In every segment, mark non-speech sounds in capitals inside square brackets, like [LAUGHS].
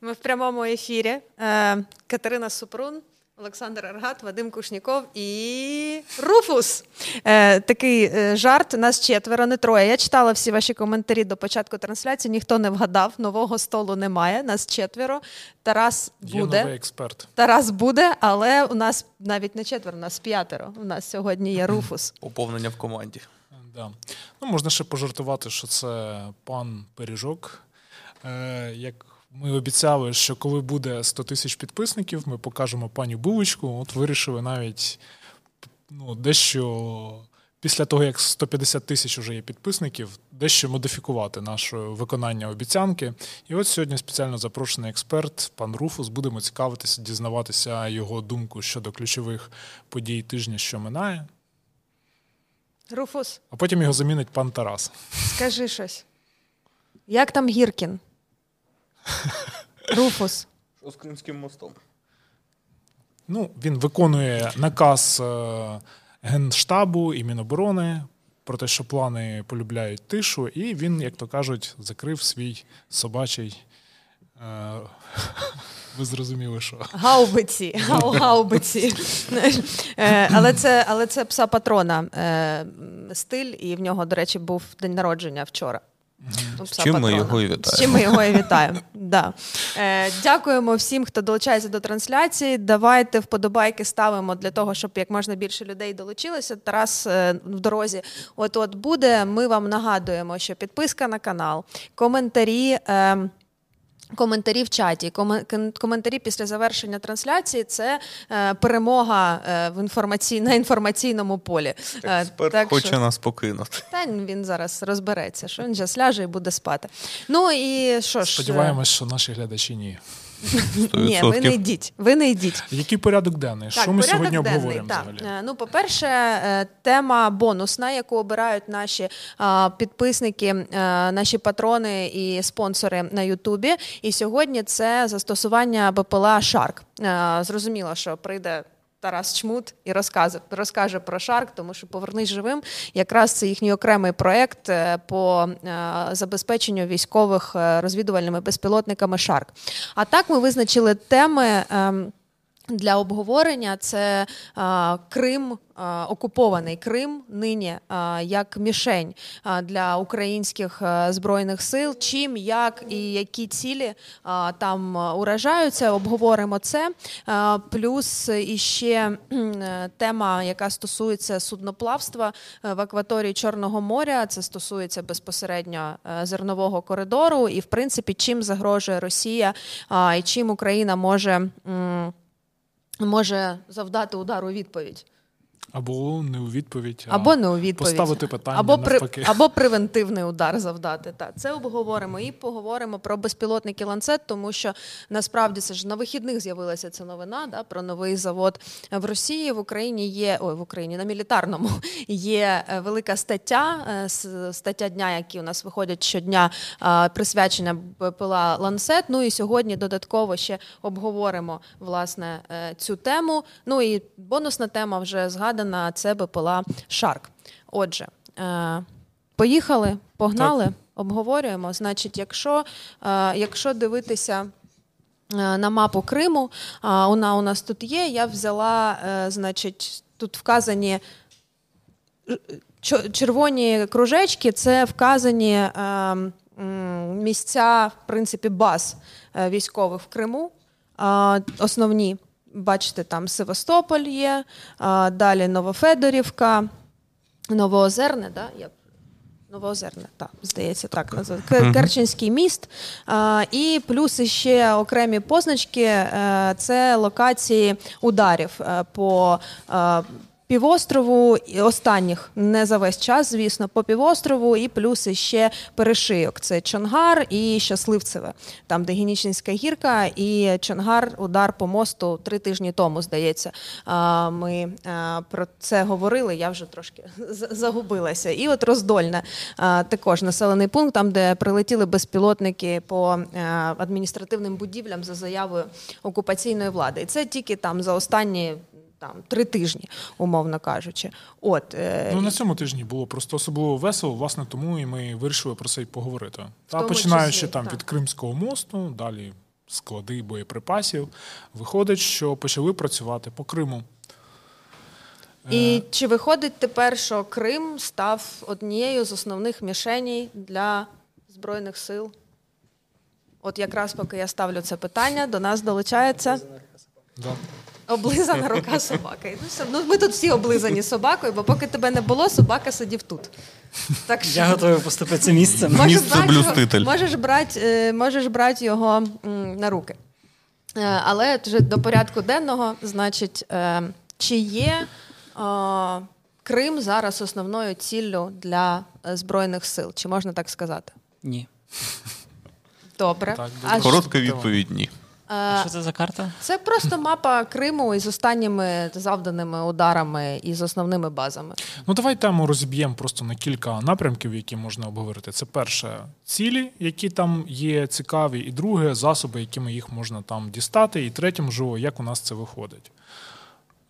Ми в прямому ефірі. Е, Катерина Супрун, Олександр Аргат, Вадим Кушніков і Руфус. Е, Такий е, жарт. Нас четверо, не троє. Я читала всі ваші коментарі до початку трансляції. Ніхто не вгадав, нового столу немає. Нас четверо. Тарас буде. Є новий експерт. Тарас буде, але у нас навіть не четверо, у нас п'ятеро. У нас сьогодні є Руфус. [LAUGHS] Поповнення в команді. Да. Ну, можна ще пожартувати, що це пан Пиріжок. Е, як ми обіцяли, що коли буде 100 тисяч підписників, ми покажемо пані Булочку. От вирішили навіть ну, дещо після того, як 150 тисяч вже є підписників, дещо модифікувати наше виконання обіцянки. І от сьогодні спеціально запрошений експерт, пан Руфус, будемо цікавитися, дізнаватися його думку щодо ключових подій тижня, що минає. Руфус, А потім його замінить пан Тарас. скажи щось. Як там Гіркін? Руфус. Що з Кримським мостом? Ну, він виконує наказ е, Генштабу і Міноборони про те, що плани полюбляють тишу, і він, як то кажуть, закрив свій собачий. Е, [LAUGHS] ви зрозуміли, що. Гаубиці, гау, гаубиці. Е, але, це, але це пса патрона стиль, і в нього, до речі, був день народження вчора. З чим ми його і З чим ми його і вітаємо. Да. Е, дякуємо всім, хто долучається до трансляції. Давайте вподобайки ставимо для того, щоб як можна більше людей долучилося. Тарас е, в дорозі от-от буде. Ми вам нагадуємо, що підписка на канал, коментарі. Е, Коментарі в чаті, комен- коментарі після завершення трансляції це е, перемога е, в інформаці... на інформаційному полі. Е, Експерт так хоче що- нас покинути. та він зараз розбереться, що він же сляже і буде спати. Ну і що ж, Сподіваємось, що наші глядачі ні. Ні, ви не йдіть. Ви не йдіть. Який порядок денний? що ми сьогодні денний, обговорюємо так. взагалі? Е, Ну, по-перше, е, тема бонусна, яку обирають наші а, підписники, е, наші патрони і спонсори на Ютубі. І сьогодні це застосування БПЛА Shark. Зрозуміло, що прийде. Тарас Чмут і розкаже, розкаже про Shark, тому що повернись живим. Якраз це їхній окремий проект е, по е, забезпеченню військових е, розвідувальними безпілотниками Shark. А так ми визначили теми. Для обговорення це а, Крим, окупований Крим нині як мішень для українських збройних сил. Чим, як і які цілі там уражаються, обговоримо це. Плюс іще е, тема, яка стосується судноплавства е, в акваторії Чорного моря. Це стосується безпосередньо е, зернового коридору, і в принципі, чим загрожує Росія і чим Україна може. Може завдати удар у відповідь. Або не у відповідь, Або не у відповідь. поставити питання або, при, або превентивний удар завдати. Так, це обговоримо. І поговоримо про безпілотники ланцет, тому що насправді це ж на вихідних з'явилася ця новина да, про новий завод в Росії. В Україні є ой, в Україні на мілітарному [LAUGHS] є е, велика стаття, е, стаття дня, які у нас виходять щодня, присвячена БПЛА ланцет. Ну і сьогодні додатково ще обговоримо власне е, цю тему. Ну і бонусна тема вже згадана це БПЛА Шарк. Отже, е, поїхали, погнали, обговорюємо. Значить, якщо, е, якщо дивитися. е, На мапу Криму а, вона у нас тут є. Я взяла, значить, тут вказані червоні кружечки, це вказані місця, в принципі, баз військових в Криму. Основні, бачите, там Севастополь є, а, далі Новофедорівка, Новоозерне, да? Я Новоозерне, так, здається, так називається. Кер- Керченський міст. А, і плюс ще окремі позначки е, це локації ударів е, по е, півострову і останніх, не за весь час, звісно, по півострову, і плюс ще перешийок. Це Чонгар і Щасливцеве, там, де Генічинська гірка, і Чонгар, удар по мосту три тижні тому, здається. Ми про це говорили, я вже трошки загубилася. І от Роздольне, також населений пункт, там, де прилетіли безпілотники по адміністративним будівлям за заявою окупаційної влади. І це тільки там за останні. Там три тижні, умовно кажучи. От е, Ну на цьому тижні було просто особливо весело, власне, тому і ми вирішили про це й поговорити. Та починаючи числі, там так. від Кримського мосту, далі склади боєприпасів. Виходить, що почали працювати по Криму. І Е, чи виходить тепер, що Крим став однією з основних мішеней для Збройних сил? От якраз поки я ставлю це питання, до нас долучається да. Облизана рука собаки. Ну, все, ну, ми тут всі облизані собакою, бо поки тебе не було, собака сидів тут. Так що... Я готовий поступити місцем. Можеш Місце брати. Можеш брати, е, можеш брати його на руки. Е, Але вже до порядку денного, значить, е, чи є Крим зараз основною ціллю для Збройних сил? Чи можна так сказати? Ні. Добре. Так, А Коротка відповідь ні. Е, Що це за карта? це просто мапа Криму із останніми завданими ударами і з основними базами. Ну, давай тему розіб'ємо просто на кілька напрямків, які можна обговорити. Це перше цілі, які там є цікаві, і друге засоби, якими їх можна там дістати, і третє, можливо, як у нас це виходить.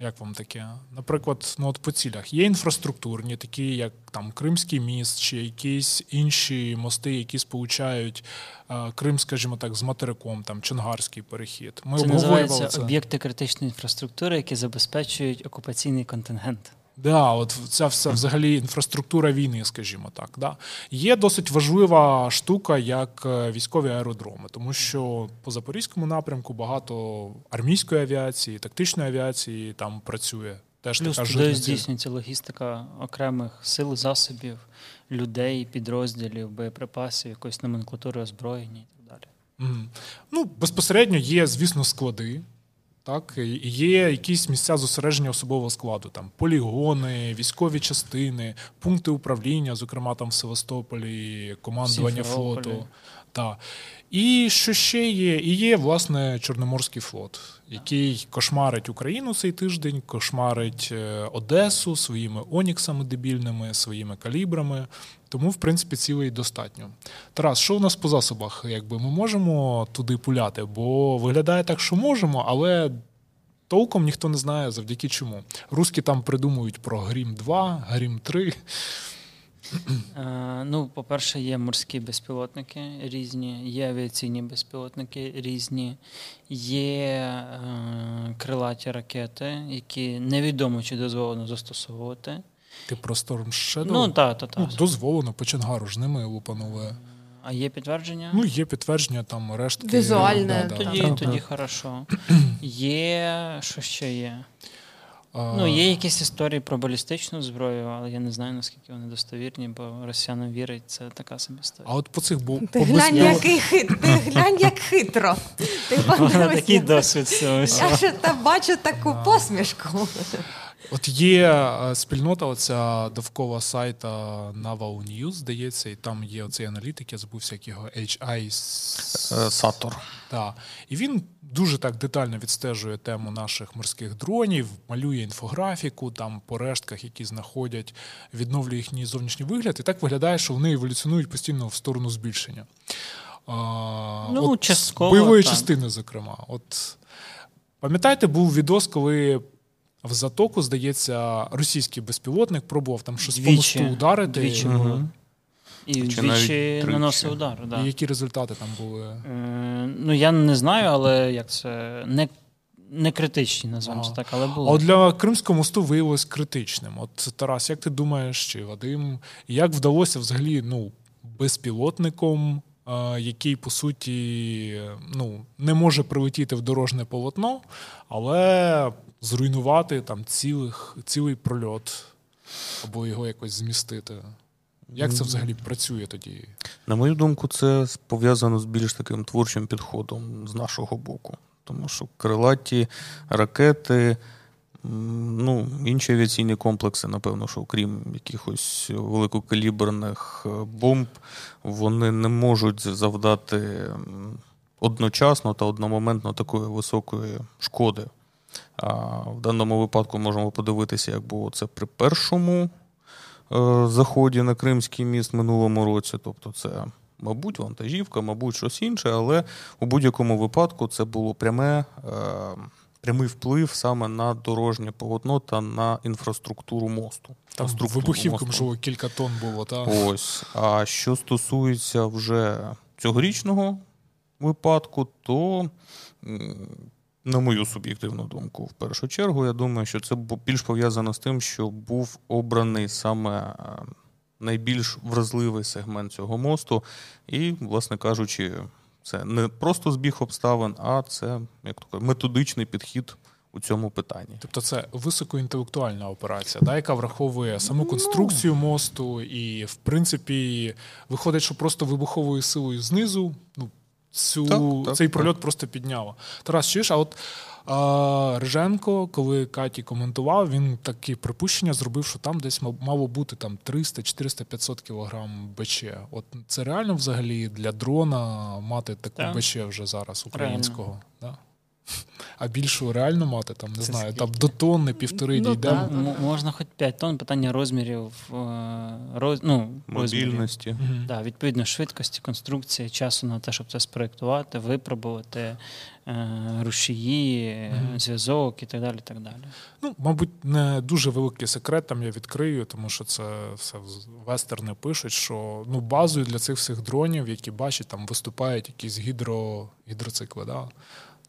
Як вам таке? Наприклад, ну от по цілях є інфраструктурні, такі як там Кримський міст, чи якісь інші мости, які сполучають е, Крим, скажімо так, з материком, там Чонгарський перехід. Ми Це це. об'єкти критичної інфраструктури, які забезпечують окупаційний контингент. Да, от ця вся взагалі інфраструктура війни, скажімо так. Да. Є досить важлива штука, як е, військові аеродроми, тому що по запорізькому напрямку багато армійської авіації, тактичної авіації там працює. Теж Плюс така туди здійснюється логістика окремих сил, засобів, людей, підрозділів, боєприпасів, якоїсь номенклатури озброєння і так далі. Мгм. Ну, безпосередньо є, звісно, склади. Так, і є якісь місця зосередження особового складу, там полігони, військові частини, пункти управління, зокрема там в Севастополі, командування флоту. Так. І що ще є? І є, власне, Чорноморський флот, який кошмарить Україну цей тиждень, кошмарить е, Одесу своїми оніксами дебільними, своїми калібрами. Тому, в принципі, цілей достатньо. Тарас, що у нас по засобах? Якби ми можемо туди пуляти? Бо виглядає так, що можемо, але толком ніхто не знає завдяки чому. Руські там придумують про Грім 2, Грім 3. Е, ну, по-перше, є морські безпілотники різні, є авіаційні безпілотники різні, є е, крилаті ракети, які невідомо чи дозволено застосовувати. Ти про Storm Shadow? Ну, так, так, Ну, дозволено, по Чангару ж ними лупанули. А є підтвердження? Ну, є підтвердження там рештки. Візуальне, Да, да, тоді, да. тоді хорошо. Є, що ще є? Ну, є якісь історії про балістичну зброю, але я не знаю, наскільки вони достовірні, бо росіянам вірять, це така собі історія. А от по цих бу- Ти глянь, який хит, ти глянь, як хитро. Ти [LAUGHS] такий досвід цього. Я ще там бачу таку посмішку. От є е, спільнота, оця довкола сайта Naval News, здається, і там є оцей аналітик, я забувся, як його HI. Сатор. Так. І він дуже так детально відстежує тему наших морських дронів, малює інфографіку, там по рештках, які знаходять, відновлює їхній зовнішній вигляд. І так виглядає, що вони еволюціонують постійно в сторону збільшення. Ну, от частково, бойової так. частини, зокрема. От пам'ятаєте, був відос, коли. В затоку, здається, російський безпілотник пробував там щось по мосту ударити. Двічі Мгм. І Чи двічі наносив удар. Да. І які результати там були? Е, ну, я не знаю, але як це не, не критичні, це так, але А було. от для Кримського мосту виявилось критичним. От Тарас, як ти думаєш, чи Вадим, як вдалося взагалі ну, безпілотником, е, який по суті ну, не може прилетіти в дорожне полотно, але зруйнувати там цілих, цілий прольот або його якось змістити? Як це взагалі працює тоді? На мою думку, це пов'язано з більш таким творчим підходом з нашого боку. Тому що крилаті ракети, ну, інші авіаційні комплекси, напевно, що крім якихось великокаліберних е, бомб, вони не можуть завдати одночасно та одномоментно такої високої шкоди. А в даному випадку можемо подивитися, як було це при першому заході на Кримський міст минулому році. Тобто, це, мабуть, вантажівка, мабуть, щось інше, але у будь-якому випадку це було пряме, е, прямий вплив саме на дорожнє полотно та на інфраструктуру мосту. Там вибухівка, можливо, кілька тонн було, так? Ось. А що стосується вже цьогорічного випадку, то, на мою суб'єктивну думку, в першу чергу, я думаю, що це більш пов'язано з тим, що був обраний саме е, найбільш вразливий сегмент цього мосту, і, власне кажучи, це не просто збіг обставин, а це як то методичний підхід у цьому питанні. Тобто це високоінтелектуальна операція, да, яка враховує саму ну. конструкцію мосту, і, в принципі, виходить, що просто вибуховою силою знизу ну, цю, так, так, цей прольот так. просто підняло. Тарас, чуєш, а от а, Риженко, коли Каті коментував, він такі припущення зробив, що там десь мало бути там 300, 400, 500 кілограм БЧ. От це реально взагалі для дрона мати таку БЧ вже зараз українського? Да? А більшу реально мати, там, не Це знаю, скільки? там до тонни, півтори ну, дійдемо. М- можна хоч 5 тонн, питання розмірів, е, роз, ну, мобільності. Угу. Да, відповідно, швидкості, конструкції, часу на те, щоб це спроєктувати, випробувати е, рушії, угу. зв'язок і так далі. так далі. Ну, Мабуть, не дуже великий секрет там я відкрию, тому що це все вестерни пишуть, що ну, базою для цих всіх дронів, які бачать, там виступають якісь гідро, гідроцикли. Да?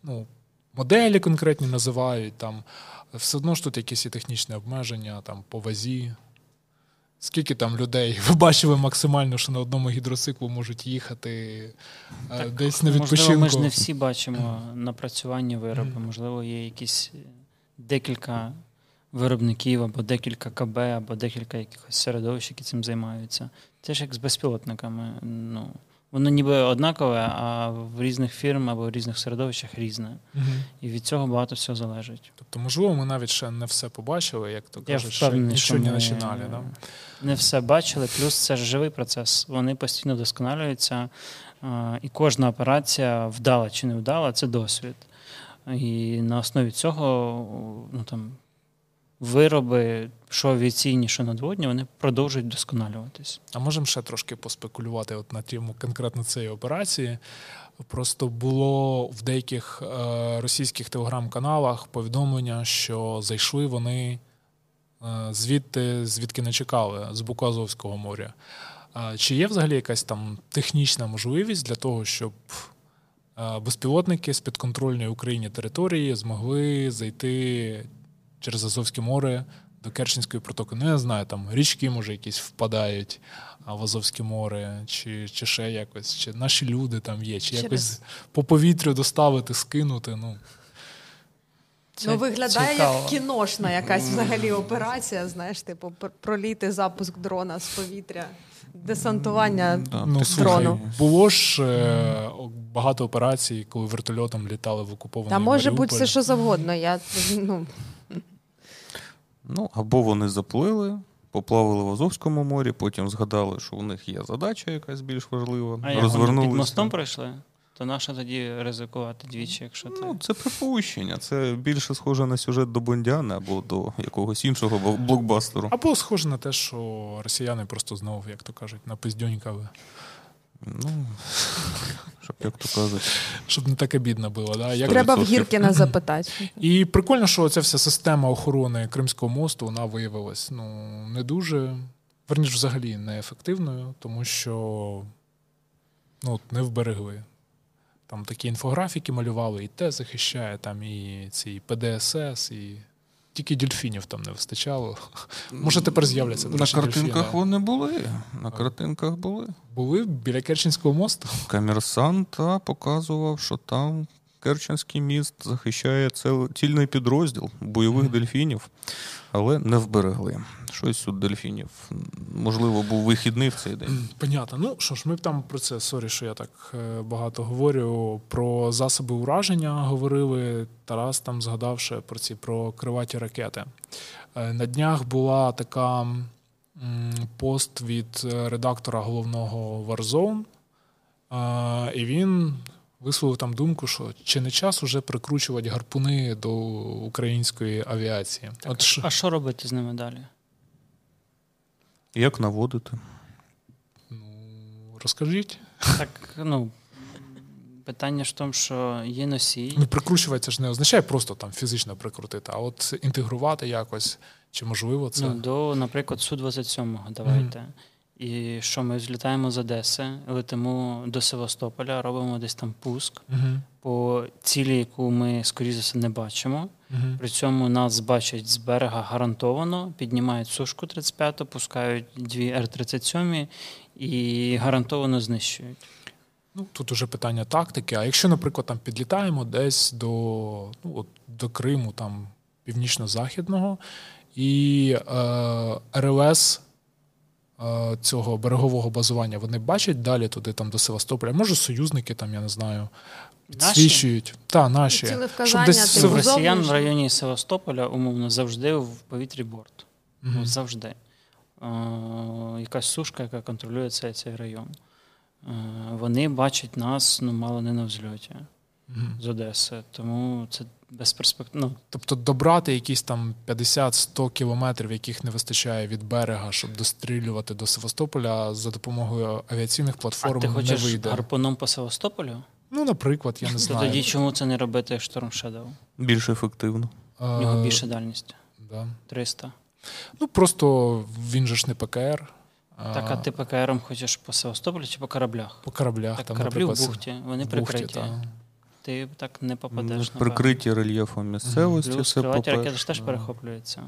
Ну, моделі конкретні називають, там все одно ж тут якісь і технічні обмеження там по вазі. Скільки там людей [LAUGHS] ви бачили максимально, що на одному гідроциклу можуть їхати е, так, десь на відпочинку? Можливо, Ми ж не всі бачимо напрацювання виробу. Можливо, є якісь декілька виробників, або декілька КБ, або декілька якихось середовищ, які цим займаються. Це ж як з безпілотниками. Ну, Воно ніби однакове, а в різних фірм або в різних середовищах різне. Угу. І від цього багато всього залежить. Тобто, можливо, ми навіть ще не все побачили, як то кажуть, що нічого не починали. Да? Не все бачили, плюс це ж живий процес. Вони постійно досконалюються, і кожна операція, вдала чи не вдала, це досвід. І на основі цього ну, там, вироби, що авіаційні, що надводні, вони продовжують досконалюватись. А можемо ще трошки поспекулювати от на тему конкретно цієї операції. Просто було в деяких е, російських телеграм-каналах повідомлення, що зайшли вони е, звідти, звідки не чекали, з Буказовського моря. Е, чи є взагалі якась там технічна можливість для того, щоб безпілотники з підконтрольної Україні території змогли зайти через Азовське море до Керченської протоки. Ну, я знаю, там річки, може, якісь впадають в Азовське море, чи чи ще якось, чи наші люди там є, чи через... якось по повітрю доставити, скинути. ну. Це ну, виглядає цікаво. як кіношна якась взагалі операція, знаєш, типу, проліти запуск дрона з повітря, десантування ну, дрону. Слухай, було ж е, багато операцій, коли вертольотом літали в окупований Та може бути все, що завгодно. Я, ну... Ну, або вони заплили, поплавали в Азовському морі, потім згадали, що у них є задача якась більш важлива. А як вони під мостом пройшли? То нащо тоді ризикувати двічі, якщо ти. Ну, це припущення. Це більше схоже на сюжет до Бондяна або до якогось іншого блокбастеру. Або схоже на те, що росіяни просто знову, як то кажуть, напиздьонькали. Ну, [LAUGHS] щоб як то кажуть. Щоб не таке бідно було. Да? Як... Треба в Гіркіна запитати. [CLEARS THROAT] І прикольно, що ця вся система охорони Кримського мосту вона виявилась ну, не дуже, верніш, взагалі неефективною, тому що ну, не вберегли. Там такі інфографіки малювали, і те захищає, там і ці ПДСС, і тільки дельфінів там не вистачало. [LAUGHS] Може, тепер з'являться. На картинках дільфіни. вони були. На картинках були. Були біля Керченського мосту. [LAUGHS] Комерсант показував, що там Керченський міст захищає цілий підрозділ бойових mm-hmm. дельфінів, але не вберегли. Щось у дельфінів. Можливо, був вихідний в цей день. Понятно. Ну що ж, ми там про це sorry, що я так е, багато говорю. Про засоби ураження говорили. Тарас там згадавши про ці про крилаті ракети. Е, на днях була така пост від е, редактора головного Warzone, і він висловив там думку, що чи не час уже прикручувати гарпуни до української авіації. Так, От А що робити з ними далі? Як наводити? Ну, розкажіть. Так, ну. Питання ж в тому, що є носій. Ну, прикручувати ж не означає просто там фізично прикрутити, а от інтегрувати якось, чи можливо це. Ну, До, наприклад, Су-27, давайте. Mm-hmm. І що ми злітаємо з Одеси, летимо до Севастополя, робимо десь там пуск Угу. по цілі, яку ми, скоріше за все, не бачимо. Угу. При цьому нас бачать з берега гарантовано, піднімають сушку 35-ту, пускають дві Р-37 і гарантовано знищують. Ну, тут уже питання тактики. А якщо, наприклад, там підлітаємо десь до, ну, от, до Криму, там північно-західного, і е, РЛС е, цього берегового базування вони бачать далі туди, там до Севастополя. Може, союзники там, я не знаю, підсвічують. Та, наші. Щоб десь в Сев- росіян в районі Севастополя умовно завжди в повітрі борт. Ну, завжди. Е, якась сушка, яка контролює цей, цей район. Е, вони бачать нас ну, мало не на взльоті Мгм. з Одеси. Тому це безперспективно. Тобто добрати якісь там 50-100 кілометрів, яких не вистачає від берега, щоб дострілювати до Севастополя за допомогою авіаційних а платформ ти не вийде. гарпуном по Севастополю? Ну, наприклад, я не То знаю. тоді чому це не робити Storm Shadow? Більш ефективно. У нього більша дальність Да. 300. Ну просто він же ж не ПКР. Так, а ти ПКРом хочеш по Севастополю чи по кораблях? по кораблях. Так, там, кораблі в бухті, вони прикриті. та. Ти так не попадеш. напевно. Прикриті рельєфом місцевості. Плюс крилаті ракети ж теж перехоплюються.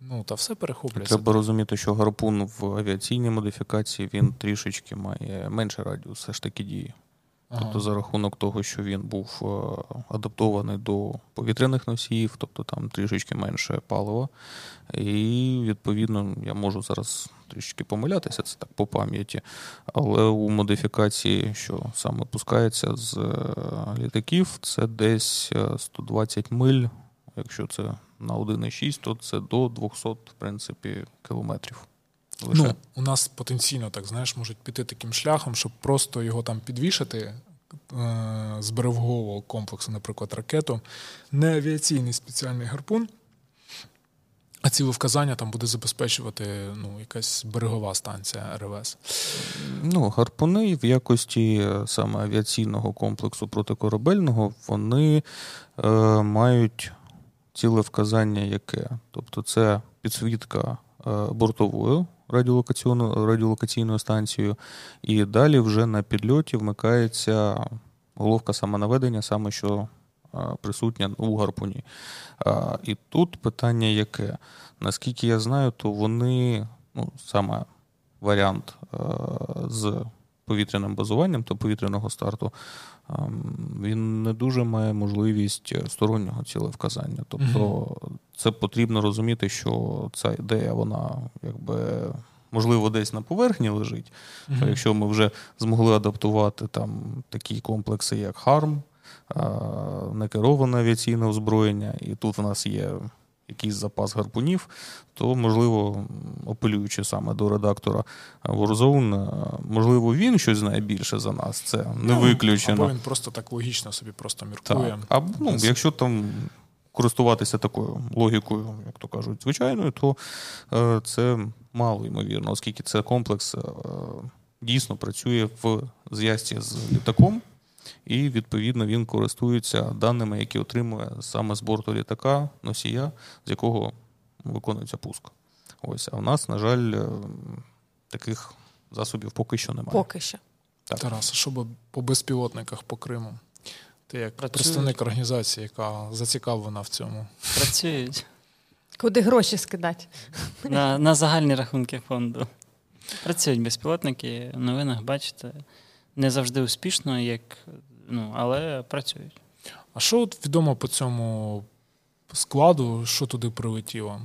Ну, та все перехоплюється. Треба розуміти, що гарпун в авіаційній модифікації він трішечки має менший радіус все ж таки дії. Ага. Тобто, за рахунок того, що він був е, адаптований до повітряних носіїв, тобто там трішечки менше палива. І відповідно я можу зараз трішки помилятися, це так по пам'яті. Але у модифікації, що саме пускається з е, літаків, це десь е, 120 миль. Якщо це на 1,6, то це до 200, в принципі, кілометрів. Лише. Ну, у нас потенційно, так знаєш, можуть піти таким шляхом, щоб просто його там підвішати е- з берегового комплексу, наприклад, ракету, не авіаційний спеціальний гарпун, а цілевказання там буде забезпечувати ну, якась берегова станція РВС. Ну, гарпуни в якості е, саме авіаційного комплексу протикорабельного вони е, мають ціле вказання яке? Тобто це підсвітка е, бортовою радіолокаційною, радіолокаційною станцією, і далі вже на підльоті вмикається головка самонаведення, саме що присутня у гарпуні. І тут питання яке? Наскільки я знаю, то вони, ну, саме варіант з повітряним базуванням та повітряного старту, він не дуже має можливість стороннього цілевказання. Тобто це потрібно розуміти, що ця ідея, вона якби. Можливо, десь на поверхні лежить. Що якщо ми вже змогли адаптувати там такі комплекси, як ХАРМ, е, некероване авіаційне озброєння, і тут в нас є якийсь запас гарпунів, то, можливо, апелюючи саме до редактора Warzone, е, можливо, він щось знає більше за нас. Це не Ну, виключено. Або він просто так логічно собі просто міркує. Так. А ну, якщо там користуватися такою логікою, як то кажуть, звичайною, то е, це мало ймовірно, оскільки це комплекс е, дійсно працює в зв'язці з літаком, і відповідно він користується даними, які отримує саме з борту літака, носія, з якого виконується пуск. Ось, а в нас, на жаль, е, таких засобів поки що немає. Поки що. Так. Тарас, а що би по безпілотниках по Криму? Ти як Працюють. представник організації, яка зацікавлена в цьому. Працюють Куди гроші скидати? на, на загальні рахунки фонду. Працюють безпілотники, в новинах бачите, не завжди успішно, як, ну, але працюють. А що от відомо по цьому складу, що туди прилетіло?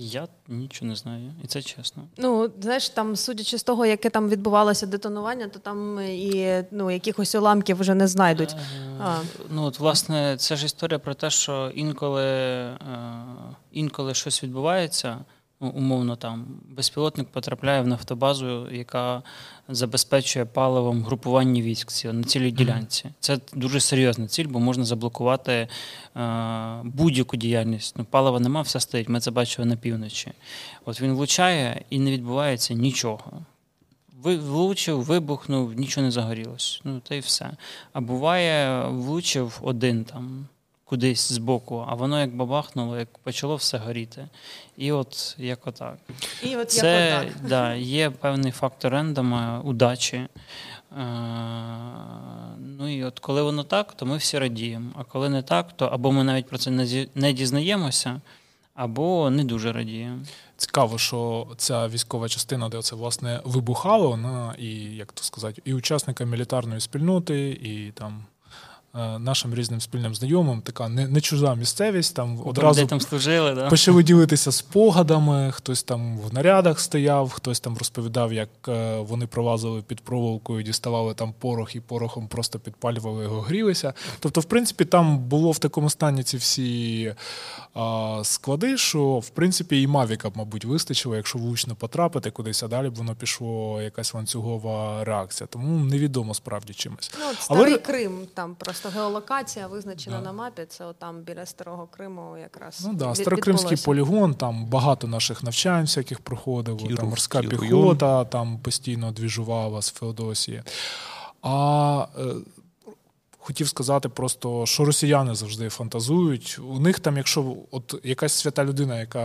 Я нічого не знаю, і це чесно. Ну, знаєш, там, судячи з того, яке там відбувалося детонування, то там і ну, якихось уламків вже не знайдуть. Е, А. Ну, от, власне, це ж історія про те, що інколи, е, інколи щось відбувається, ну, умовно там, безпілотник потрапляє в нафтобазу, яка забезпечує паливом групування військ на цілій ділянці. Це дуже серйозна ціль, бо можна заблокувати е, будь-яку діяльність. Ну, палива нема, все стоїть. Ми це бачили на півночі. От він влучає і не відбувається нічого. Влучив, вибухнув, нічого не загорілось. Ну, та й все. А буває, влучив один там кудись збоку, а воно як бабахнуло, як почало все горіти. І от як отак. І от Це як отак. [LAUGHS] да, є певний фактор рендома, удачі. Е, Ну і от коли воно так, то ми всі радіємо. А коли не так, то або ми навіть про це не дізнаємося, або не дуже радіємо. Цікаво, що ця військова частина, де це власне вибухало, вона і як то сказати, і учасникам мілітарної спільноти, і там нашим різним спільним знайомим, така не, не чужа місцевість. Там одразу там служили, да? почали ділитися спогадами. Хтось там в нарядах стояв, хтось там розповідав, як е, вони пролазили під проволокою, діставали там порох і порохом просто підпалювали його, грілися. Тобто, в принципі, там було в такому стані ці всі а, склади, що в принципі і Мавіка б, мабуть, вистачило, якщо влучно потрапити кудись, а далі б воно пішло якась ланцюгова реакція. Тому невідомо справді чимось. Ну, от старий ре- Крим, там просто геолокація визначена Да. на мапі. Це отам біля старого Криму якраз. Ну да, від- Старокримський відбулося. полігон, там багато наших навчань всяких проходило, Кіров, там морська Кіройон. піхота там постійно двіжувала з Феодосії. А е, хотів сказати просто, що росіяни завжди фантазують. У них там, якщо от якась свята людина, яка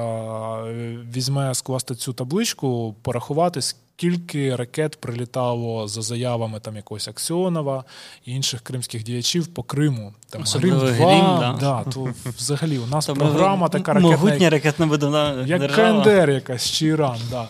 е, візьме скласти цю табличку, порахувати, скільки ракет прилітало за заявами там якогось Аксьонова і інших кримських діячів по Криму. Там Грим 2, да. да, то взагалі у нас То програма така ракетна, Могутня ракетна як. КНДР якась чи Іран, да.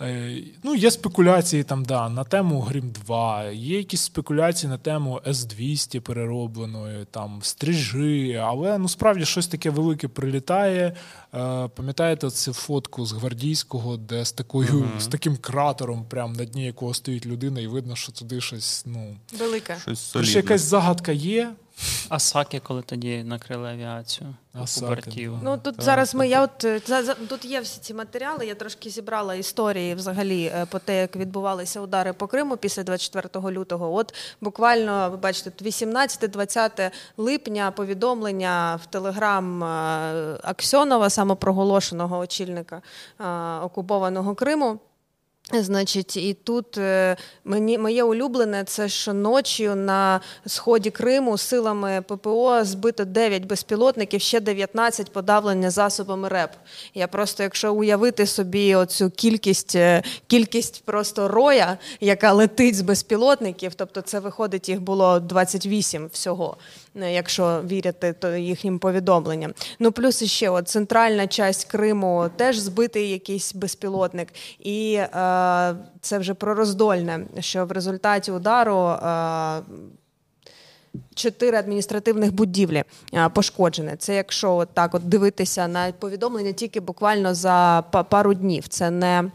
Е, Ну, є спекуляції там, да, на тему Грім 2, є якісь спекуляції на тему С-200 переробленої, там стрижи, але ну справді щось таке велике прилітає. Е, Пам'ятаєте цю фотку з гвардійського, де з такою з таким кратером, прям на дні якого стоїть людина, і видно, що туди щось, ну. Велика. Щось солідне. якась загадка є. Асаки, коли тоді накрили авіацію. Да. Ну тут Так, зараз ми. Я от за, за- тут є всі ці матеріали. Я трошки зібрала історії взагалі е, по те, як відбувалися удари по Криму після 24 лютого. От буквально ви бачите, 18-20 липня повідомлення в телеграм е, Аксьонова, самопроголошеного очільника е, окупованого Криму. Значить, і тут е, мені моє улюблене це що ночі на сході Криму силами ППО збито 9 безпілотників, ще 19 подавлення засобами РЕП. Я просто, якщо уявити собі оцю кількість, е, кількість просто роя, яка летить з безпілотників, тобто це виходить, їх було 28 всього, якщо вірити то їхнім повідомленням. Ну плюс іще от центральна часть Криму теж збитий якийсь безпілотник. І е, це вже про роздольне, що в результаті удару. Е, Чотири адміністративних будівлі а, пошкоджені. Це якщо от так от дивитися на повідомлення тільки буквально за пару днів. Це не.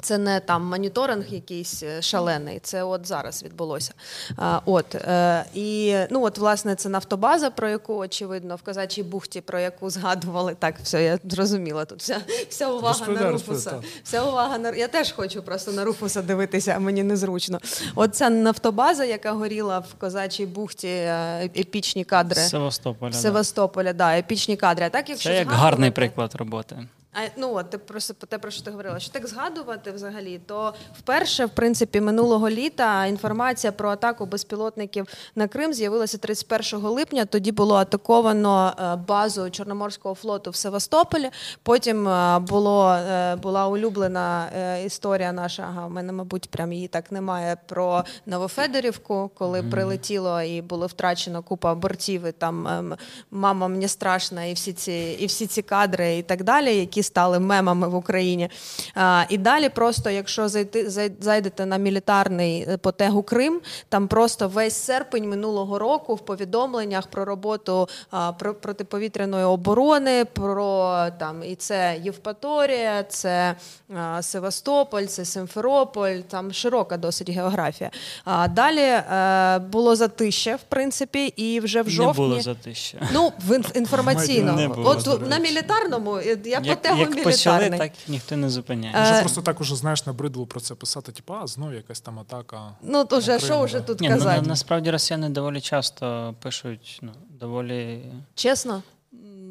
Це не там моніторинг якийсь е, шалений, це от зараз відбулося. А, от, е, і ну от, власне, це нафтобаза, про яку, очевидно, в Казачій бухті, про яку згадували. Так, все, я зрозуміла. Тут вся, вся увага Розповідай, на Руфуса. так. Вся увага на я теж хочу просто на Руфуса дивитися, а мені незручно. От ця нафтобаза, яка горіла в Козачій бухті, е, епічні кадри. З Севастополя. да. Севастополя, да, епічні кадри. А так, якщо Це як гарний приклад роботи. А, ну от ти просто те, про що ти говорила. Що так згадувати взагалі, то вперше, в принципі, минулого літа інформація про атаку безпілотників на Крим з'явилася 31 липня. Тоді було атаковано е, базу Чорноморського флоту в Севастополі. Потім е, було, е, була улюблена історія наша. Ага, в мене, мабуть, прям її так немає. Про Новофедорівку, коли прилетіло і було втрачено купа бортів. І там ем, мама мені страшна, і всі ці, і всі ці кадри, і так далі, які стали мемами в Україні. А, і далі, просто якщо зайти зай- зайдете на мілітарний е, потегу Крим, там просто весь серпень минулого року в повідомленнях про роботу а, про протиповітряної оборони, про там і це Євпаторія, це а, Севастополь, це Симферополь, там широка досить географія. А далі е, було затище, в принципі, і вже в жовтні... Не було затища. Ну, в інф- інформаційно. От на мілітарному е, я Як, потягу як почали, так ніхто не зупиняє. Е, Вже просто так уже знаєш набридло про це писати. Типу, а знов якась там атака. Ну, то вже що вже тут Ні, ну, казати? насправді росіяни доволі часто пишуть ну, доволі. Чесно?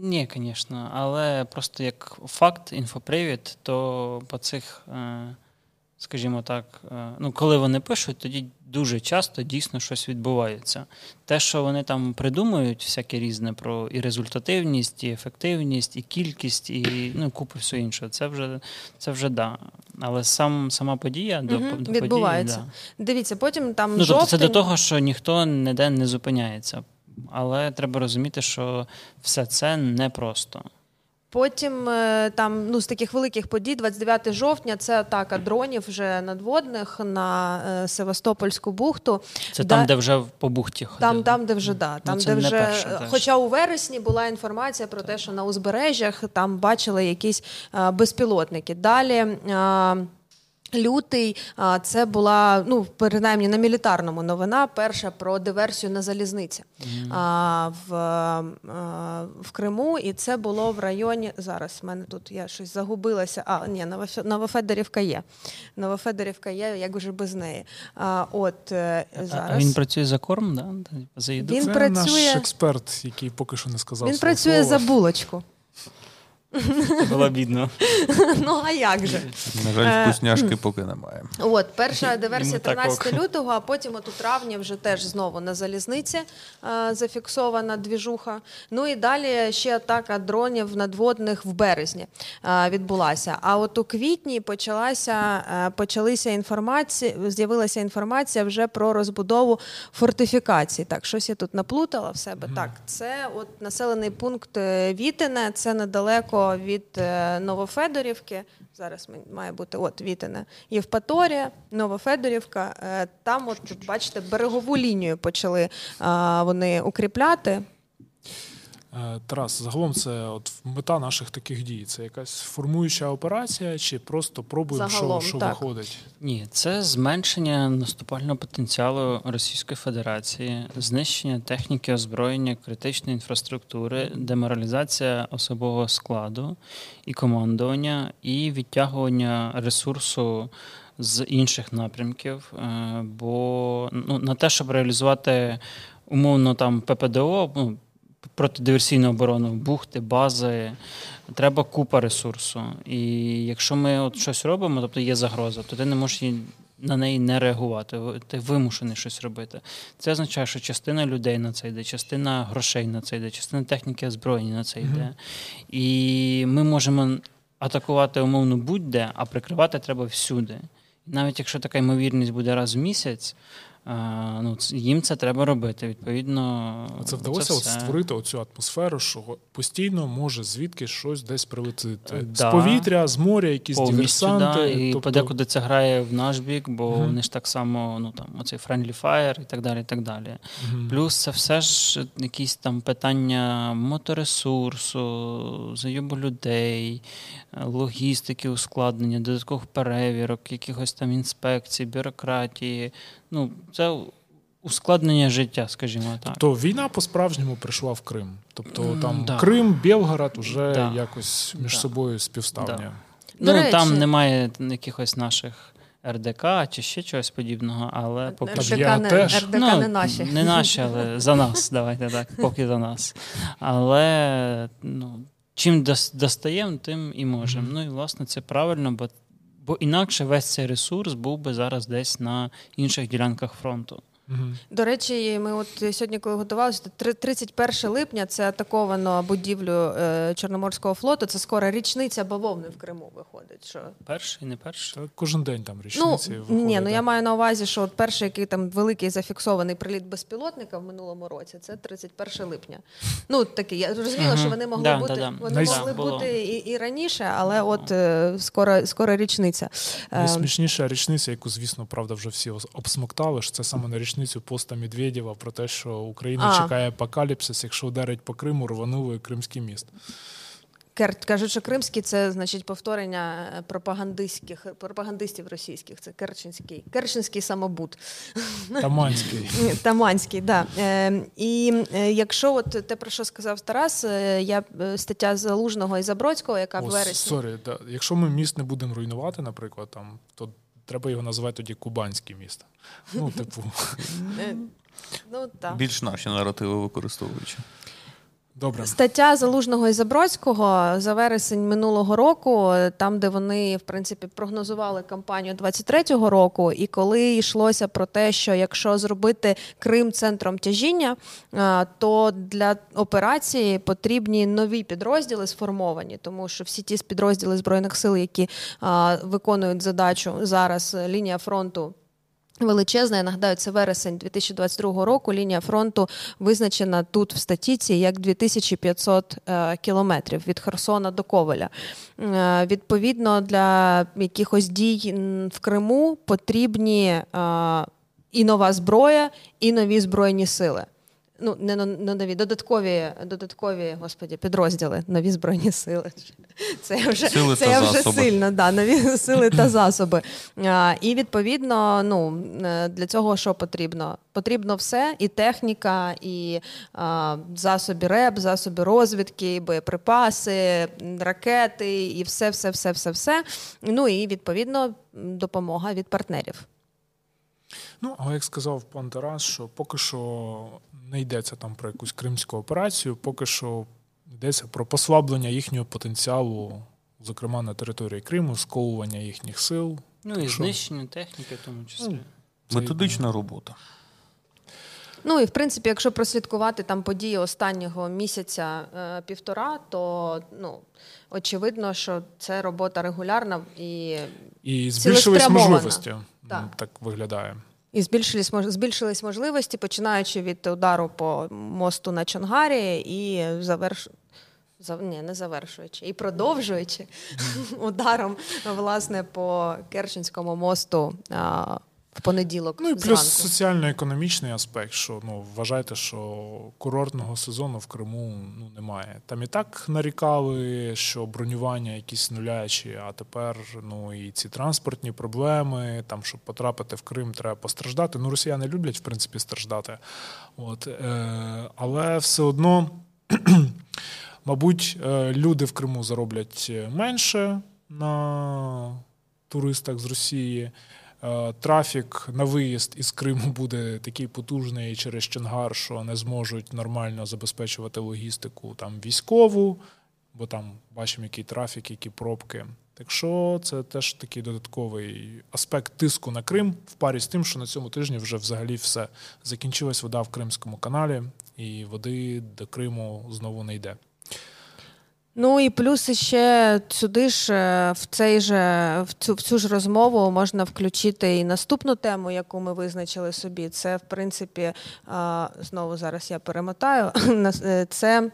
Ні, звісно, але просто як факт, інфопривід, то по цих е, скажімо так, е, ну, коли вони пишуть, тоді дуже часто дійсно щось відбувається. Те, що вони там придумують, всяке різне про і результативність, і ефективність, і кількість, і ну, купу всього іншого, це вже це вже да. Але сам сама подія до, Угу, до відбувається. події, Дивіться, потім там Ну, тобто це до того, що ніхто ніде не зупиняється. Але треба розуміти, що все це непросто. Потім е, там ну з таких великих подій, 29 жовтня, це атака дронів вже надводних на е, Севастопольську бухту. Це Да. там, де вже по бухті ходили. Там, там, де вже да, там, Ну, де вже перше хоча у вересні була інформація про те, що на узбережжях там бачили якісь а, безпілотники. Далі. А, Лютий це була ну принаймні на мілітарному новина. Перша про диверсію на залізниці а, в, а, в Криму, і це було в районі. Зараз в мене тут я щось загубилася. А ні, Новофе- Новофедорівка є. Новофедорівка є, як вже без неї. А, от е, зараз А він працює за корм, да? за їду? Він Це працює- наш експерт, який поки що не сказав. Він свого працює слова. за булочку. Було бідно. [LAUGHS] Ну а як же? На Е, жаль, вкусняшки поки немає. От перша диверсія Йому 13 лютого, а потім от у травні вже теж знову на залізниці е, зафіксована двіжуха. Ну і далі ще атака дронів надводних в березні е, відбулася. А от у квітні почалася е, почалися інформація, з'явилася інформація вже про розбудову фортифікацій. Так, щось я тут наплутала в себе. Так, це от населений пункт е, Вітине, це недалеко від е, Новофедорівки. Зараз має бути от Вітине. Євпаторія, Новофедорівка. Е, Там, от бачите, берегову лінію почали вони укріпляти. Е, Тарас, загалом це от мета наших таких дій. Це якась формуюча операція, чи просто пробуємо, Загалом, що, що так. виходить? Ні, це зменшення наступального потенціалу Російської Федерації, знищення техніки озброєння, критичної інфраструктури, деморалізація особового складу і командування, і відтягування ресурсу з інших напрямків. Е, Бо ну, на те, щоб реалізувати умовно там ППДО, ну, протидиверсійну оборону, бухти, бази. Треба купа ресурсу. І якщо ми от щось робимо, тобто є загроза, то ти не можеш її- на неї не реагувати. Ти вимушений щось робити. Це означає, що частина людей на це йде, частина грошей на це йде, частина техніки озброєння на це йде. І ми можемо атакувати умовно будь-де, а прикривати треба всюди. І навіть якщо така ймовірність буде раз в місяць, ну, їм це треба робити. Відповідно, А це вдалося от все. створити оцю атмосферу, що постійно може звідки щось десь прилетіти. З повітря, з моря, якісь Повністю, диверсанти. да, і тобто, подекуди це грає в наш бік, бо Мгм. вони ж так само, ну там оцей friendly fire і так далі. і так далі. Мгм. Плюс це все ж якісь там питання моторесурсу, зайобу людей, е, логістики, ускладнення, додаткових перевірок, якихось там інспекцій, бюрократії. Ну, це ускладнення життя, скажімо так. То війна по-справжньому прийшла в Крим. Тобто там да. Крим, Белгород вже Да. якось між Да. собою співставні. Да. Ну, речі- там немає якихось наших РДК чи ще чогось подібного, але поки РДК, я не, теж. РДК Ну, не наші. Не наші, але за нас, давайте так, поки за нас. Але ну, чим достаємо, тим і можемо. Мгм. Ну і власне це правильно, бо, бо інакше весь цей ресурс був би зараз десь на інших ділянках фронту. Мгм. До речі, ми от сьогодні, коли готувалися, то три- 31 липня це атаковано будівлю е, Чорноморського флоту. Це скоро річниця бавовни в Криму виходить. Що Перший, не перший. Та кожен день там ну річниці виходить. ні, ну я маю на увазі, що от перший, який там великий зафіксований приліт безпілотника в минулому році, це 31 липня. Ну такий я зрозуміла, Мгм. що вони могли Да, бути да, да. вони Найс- могли бути і, і раніше, але от е, скоро скоро річниця. Е, Найсмішніша річниця, яку, звісно, правда, вже всі обсмоктали, що це саме на річницю поста Медведєва про те, що Україна А. чекає апокаліпсис, якщо ударить по Криму, рванули Кримський міст. Кажуть, що кримський це значить повторення е, пропагандистських пропагандистів російських. Це Керченський, Керченський самобут. [LAUGHS] Таманський. Таманський, да. Е, і е, якщо от те, про що сказав Тарас, е, я стаття Залужного і Забродського, яка в вересні. sorry, да. Якщо ми міст не будемо руйнувати, наприклад, там, то треба його називати тоді Кубанський міст. Ну, типу, Е, ну, так. Більш наші наративи використовуючи. Добре. Стаття Залужного і Забродського за вересень минулого року, там, де вони в принципі прогнозували кампанію 23-го року, і коли йшлося про те, що якщо зробити Крим центром тяжіння, то для операції потрібні нові підрозділи сформовані, тому що всі ті підрозділи збройних сил, які виконують задачу зараз лінія фронту. Величезна, я нагадаю, це вересень 2022 року. Лінія фронту визначена тут в статіці як 2500 е, кілометрів від Херсона до Ковеля. Е, відповідно, для якихось дій в Криму потрібні е, і нова зброя, і нові збройні сили ну не нові додаткові додаткові господі, підрозділи, нові збройні сили. Це вже сили це вже засоби. сильно, да, нові сили та засоби. А, І відповідно, ну е, для цього що потрібно? Потрібно все: і техніка, і а, засоби РЕБ, засоби розвідки, боєприпаси, ракети, і все, все, все, все, все. Ну і відповідно допомога від партнерів. Ну, але як сказав пан Тарас, що поки що не йдеться там про якусь кримську операцію, поки що йдеться про послаблення їхнього потенціалу, зокрема на території Криму, сковування їхніх сил. Ну і що... знищення техніки, в тому числі. Ну, методична робота. Ну і в принципі, якщо прослідкувати там події останнього місяця е, півтора, то ну очевидно, що це робота регулярна і І збільшились можливості. Так. так виглядає. І збільшились збільшились можливості, починаючи від удару по мосту на Чонгарі і заверш... Ні, не завершуючи, і продовжуючи [LAUGHS] ударом власне по Керченському мосту в понеділок. Ну і плюс соціально-економічний аспект, що ну вважайте, що курортного сезону в Криму ну немає. Там і так нарікали, що бронювання якісь нулячі, а тепер ну і ці транспортні проблеми. Там, щоб потрапити в Крим, треба постраждати. Ну, росіяни люблять в принципі страждати. От, е, Але все одно, [CLEARS THROAT] мабуть, е, люди в Криму зароблять менше на туристах з Росії. Е, трафік на виїзд із Криму буде такий потужний через Чонгар, що не зможуть нормально забезпечувати логістику там військову, бо там бачимо, який трафік, які пробки. Так що це теж такий додатковий аспект тиску на Крим в парі з тим, що на цьому тижні вже взагалі все закінчилась вода в Кримському каналі, і води до Криму знову не йде. Ну і плюс ще сюди ж е, в цей же в цю в цю ж розмову можна включити і наступну тему, яку ми визначили собі. Це в принципі знову зараз я перемотаю. [CLEARS THROAT] Е, це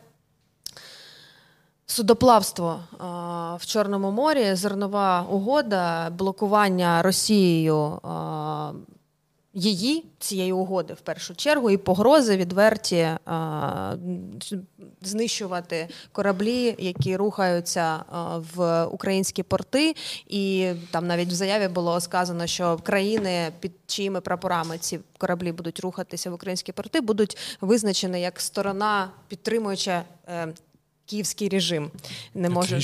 судоплавство в Чорному морі, зернова угода, блокування Росією її цієї угоди в першу чергу і погрози відверті а, знищувати кораблі, які рухаються а, в українські порти. І там навіть в заяві було сказано, що країни, під чиїми прапорами ці кораблі будуть рухатися в українські порти, будуть визначені як сторона підтримуюча. Е, київський режим не може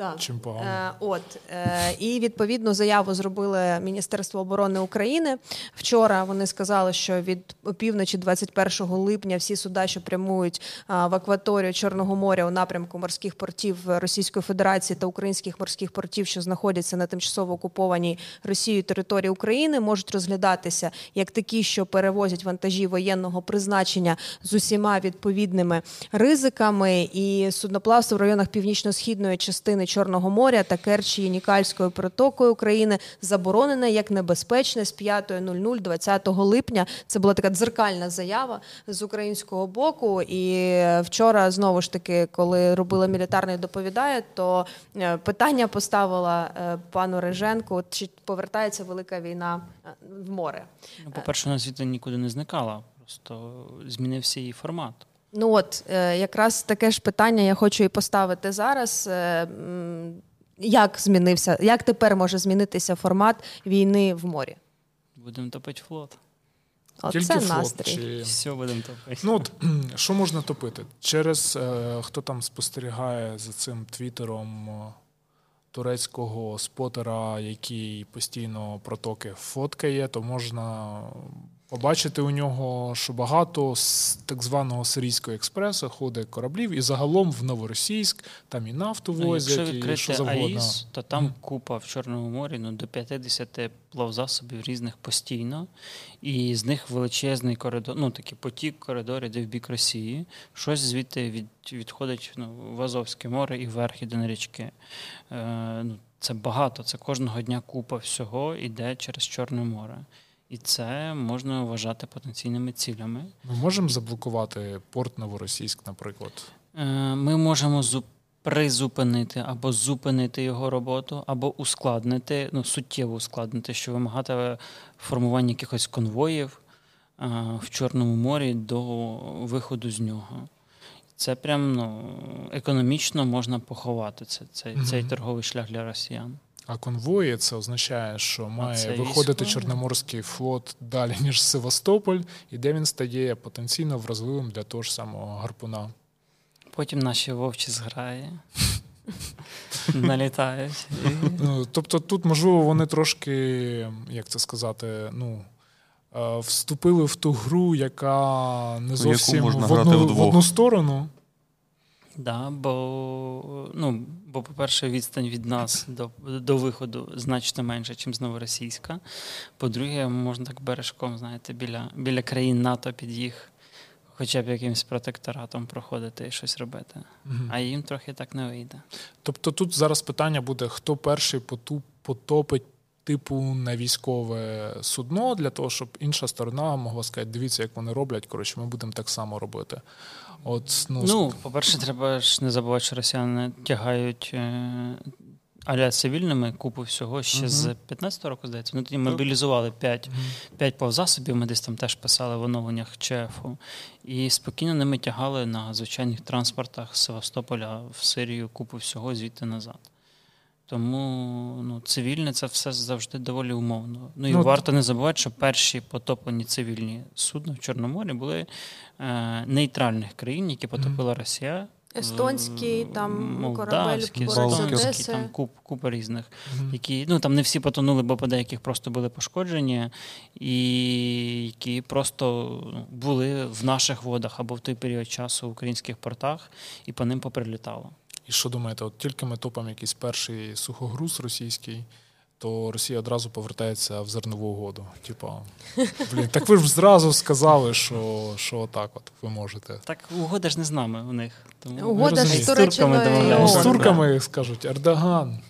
так. Чим погано. Е, От е, і відповідну заяву зробили Міністерство оборони України. Вчора вони сказали, що від опівночі, 21 липня, всі суда, що прямують а, в акваторію Чорного моря у напрямку морських портів Російської Федерації та українських морських портів, що знаходяться на тимчасово окупованій Росією території України, можуть розглядатися як такі, що перевозять вантажі воєнного призначення з усіма відповідними ризиками, і судноплавство в районах північно-східної частини. Чорного моря та Керчі Нікальською протокою України заборонене як небезпечне з 5.00 20 липня. Це була така дзеркальна заява з українського боку. І вчора знову ж таки, коли робила мілітарний доповідає, то е, питання поставила е, пану Реженку: чи повертається велика війна е, в море? Ну, по перше, на світі нікуди не зникала, просто змінився її формат. Ну от е, якраз таке ж питання я хочу і поставити зараз. Е, як змінився, як тепер може змінитися формат війни в морі? Будемо топити флот. Оце Тільки настрій. Чи... Все будемо топити. Ну, от, Що можна топити? Через е, хто там спостерігає за цим твіттером турецького спотера, який постійно протоки фоткає, то можна побачити у нього, що багато з так званого Сирійського експресу ходить кораблів, і загалом в Новоросійськ там і нафту Ну, Якщо і що завгодно. АІС, то там Мгм. купа в Чорному морі ну, до 50 плавзасобів різних постійно, і з них величезний коридор, ну такий потік коридорів, де в бік Росії. Щось звідти від, відходить ну, в Азовське море і вверх іде на річки. Е, ну, це багато, це кожного дня купа всього йде через Чорне море. І це можна вважати потенційними цілями. Ми можемо заблокувати порт Новоросійськ, наприклад. Е, Ми можемо призупинити або зупинити його роботу, або ускладнити, ну суттєво ускладнити, що вимагатиме формування якихось конвоїв е, в Чорному морі до виходу з нього. Це прям ну, економічно можна поховати це, цей, Мгм. цей торговий шлях для росіян. А конвої це означає, що має це виходити. Чорноморський флот далі, ніж Севастополь, і де він стає потенційно вразливим для того ж самого гарпуна. Потім наші вовчі зграї [LAUGHS] налітають. Ну, тобто тут, можливо, вони трошки, як це сказати, ну. е, Вступили в ту гру, яка не зовсім в, одну, в одну сторону. Да, бо, ну, бо, по-перше, відстань від нас до, до виходу значно менше, ніж з Новоросійська. По-друге, можна так бережком, знаєте, біля, біля країн НАТО під їх хоча б якимось протекторатом проходити і щось робити. Мгм. А їм трохи так не вийде. Тобто тут зараз питання буде, хто перший потопить типу на військове судно для того, щоб інша сторона могла сказати, дивіться, як вони роблять, коротше, ми будемо так само робити. От, ну, Ну, по-перше, треба ж не забувати, що росіяни тягають е, аля цивільними купу всього ще Мгм. з 15-го року, здається. Вони тоді мобілізували 5 Мгм. П'ять повзасобів ми десь там теж писали в оновленнях ЧЕФу. І спокійно ними тягали на звичайних транспортах з Севастополя в Сирію купу всього звідти назад. Тому ну, цивільне це все завжди доволі умовно. Ну і Ну, варто не забувати, що перші потоплені цивільні судна в Чорноморі були нейтральних країн, які потопила Росія. Естонський, там корабель Молдавський. Одеси. там куп, купа різних Мгм. які ну там не всі потонули, бо по деяких просто були пошкоджені, і які просто були в наших водах або в той період часу в українських портах, і по ним поприлітало. І що думаєте, от тільки ми топимо якийсь перший сухогруз російський, то Росія одразу повертається в зернову угоду. Типа, блін, так ви ж зразу сказали, що, що отак от ви можете. Так угода ж не з нами у них. Тому Угода ж з З турками Ну, з турками скажуть Ердоган,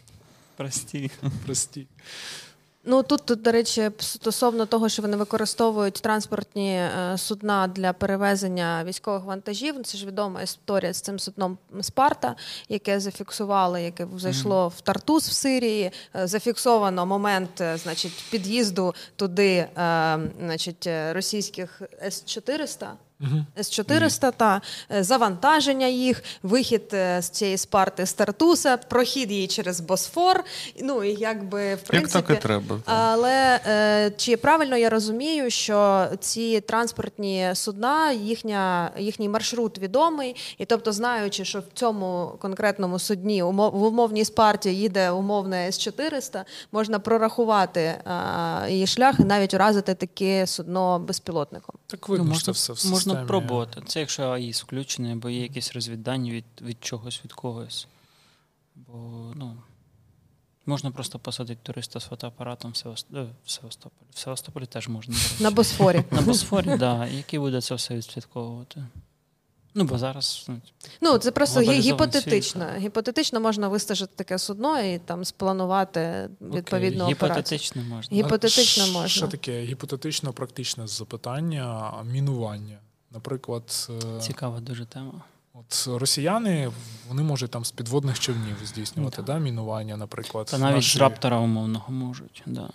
прості. прості. Ну тут, тут, до речі, стосовно того, що вони використовують транспортні е, судна для перевезення військових вантажів. Це ж відома історія з цим судном Спарта, яке зафіксували, яке зайшло в Тартус в Сирії. Е, Зафіксовано момент, е, значить, під'їзду туди, е, значить, російських С-400. Угу. С-400 та е, завантаження їх, вихід е, з цієї спарти з Тартуса, прохід її через Босфор. Ну і якби в Як принципі, так і треба. так. але е, чи правильно я розумію, що ці транспортні судна, їхня, їхній маршрут відомий, і тобто, знаючи, що в цьому конкретному судні умов, в умовній спарті їде умовне С-400, можна прорахувати е, її шлях і навіть уразити таке судно безпілотником. Так видно, ну, можна, все в можна системі. пробувати. Це якщо АІС включений, або є якісь розвіддані від, від чогось, від когось. Бо, ну, можна просто посадити туриста з фотоапаратом в, Севаст... е, в Севастополі. В Севастополі теж можна. На Босфорі. [LAUGHS] На Босфорі, так. Да, який буде це все відслідковувати. Ну, бо зараз ну, Ну, це просто гі- Глобалізований гіпотетично. Гіпотетично можна вистежити таке судно і там спланувати відповідну операцію. гіпотетично можна. Гіпотетично А можна. Ще таке гіпотетично-практичне запитання мінування. Наприклад, е, Цікава дуже тема. от росіяни вони можуть там з підводних човнів здійснювати Да. да, мінування, наприклад. Та навіть наші- з раптора умовного можуть. Да.